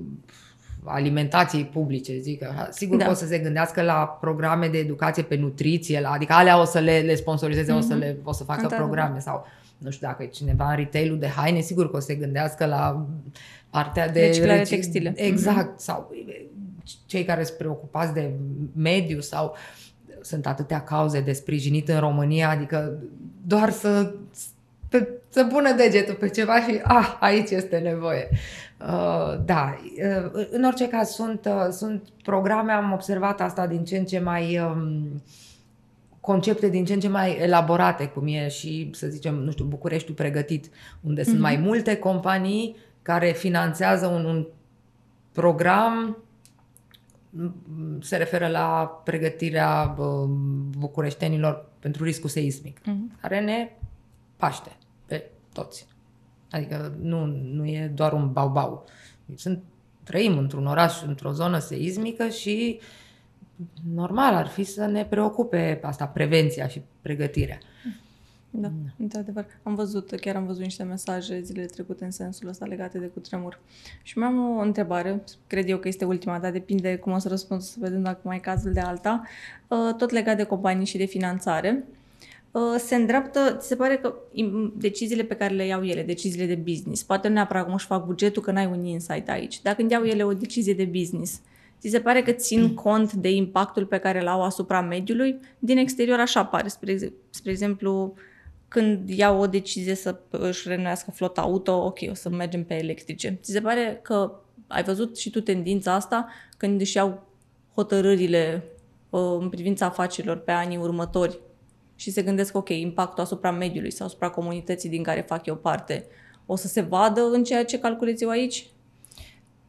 alimentației publice, zic așa, sigur Da. da. pot să se gândească la programe de educație pe nutriție, la, adică alea o să le, le sponsorizeze, o să Mhm. le o să facă Într-adevăr. programe sau nu știu dacă e cineva în retail de haine, sigur că o să se gândească la partea de Reciclare reci- textile. Exact, sau cei care sunt preocupați de mediu sau sunt atâtea cauze de sprijinit în România, adică doar să, pe, să pună degetul pe ceva și ah, aici este nevoie. Uh, da, uh, în orice caz sunt, uh, sunt programe, am observat asta din ce în ce mai um, concepte din ce în ce mai elaborate, cum e și, să zicem, nu știu, Bucureștiul pregătit, unde sunt Mhm. mai multe companii care finanțează un, un program m- se referă la pregătirea uh, bucureștenilor pentru riscul seismic, Mhm. care ne paște pe toți. Adică nu, nu e doar un bau-bau. Sunt, trăim într-un oraș, într-o zonă seismică și normal ar fi să ne preocupe asta, prevenția și pregătirea. Da, într-adevăr. Am văzut, chiar am văzut niște mesaje zilele trecute în sensul ăsta legate de cutremur. Și mai am o întrebare, cred eu că este ultima, dar depinde cum o să răspund, să vedem dacă mai e cazul de alta, Uh, tot legat de companii și de finanțare. Uh, Se îndreaptă, ți se pare că im- deciziile pe care le iau ele, deciziile de business, poate nu neapărat cum își fac bugetul, că n-ai un insight aici, dar când iau ele o decizie de business, Ți se pare că țin cont de impactul pe care îl au asupra mediului? Din exterior așa pare. Spre, ex- spre exemplu, când iau o decizie să își renuiască flota auto, ok, o să mergem pe electrice. Ți se pare că ai văzut și tu tendința asta când își iau hotărârile uh, în privința afacerilor pe anii următori și se gândesc, ok, impactul asupra mediului sau asupra comunității din care fac eu parte, o să se vadă în ceea ce calculezi eu aici?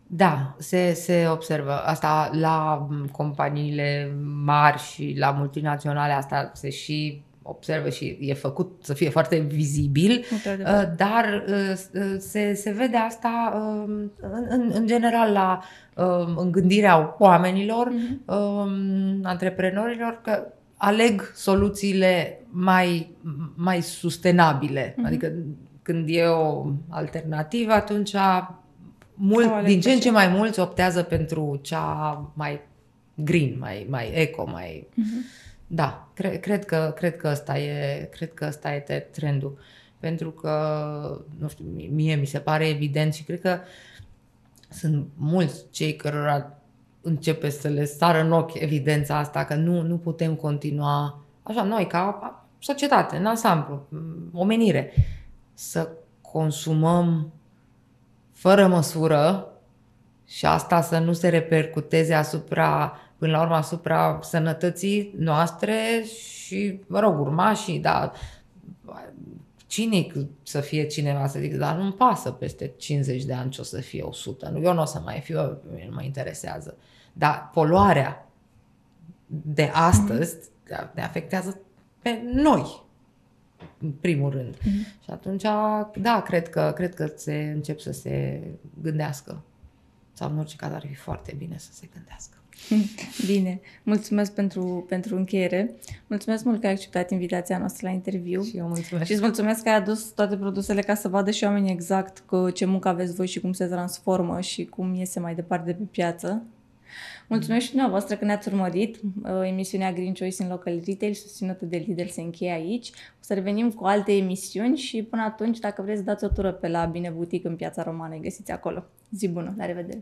Da, se, se observă. Asta la m, companiile mari și la multinaționale, asta se și observă și e făcut să fie foarte vizibil, Într-adevăr. uh, dar uh, s- uh, se, se vede asta um, în, în, în general la um, în gândirea oamenilor, um, antreprenorilor, că aleg soluțiile mai, mai sustenabile. Adică când e o alternativă, atunci mult, O aleg din pe ce în ce ce- mai mulți optează pentru cea mai green, mai, mai eco, mai... Da, cre- cred, că, cred că ăsta e, cred că ăsta e te- trendul. Pentru că, nu știu, mie- mie mi se pare evident și cred că sunt mulți cei cărora începe să le sară în ochi evidența asta, că nu, nu putem continua așa noi, ca societate, în ansamblu, m, omenire, să consumăm fără măsură și asta să nu se repercuteze asupra, până la urmă, asupra sănătății noastre și, mă rog, urmașii, dar cinic să fie cineva să zică, dar nu-mi pasă peste 50 de ani ce o să fie 100. Nu, eu nu o să mai fiu, nu mă interesează. Dar poluarea de astăzi ne afectează pe noi, în primul rând. Mm-hmm. Și atunci, da, cred că, cred că se încep să se gândească. Sau în orice caz ar fi foarte bine să se gândească. <laughs> Bine, mulțumesc pentru, pentru încheiere. Mulțumesc mult că ai acceptat invitația noastră la interviu. Și eu mulțumesc. Și îți mulțumesc că ai adus toate produsele ca să vadă și oamenii exact cu ce muncă aveți voi și cum se transformă și cum iese mai departe de pe piață. Mulțumesc și dumneavoastră că ne-ați urmărit. Uh, Emisiunea Green Choice în Local Retail, susținută de Lidl, se încheie aici. O să revenim cu alte emisiuni și până atunci, dacă vreți, dați o tură pe la Bine Boutique în Piața Romană. Îi găsiți acolo. Zi bună! La revedere!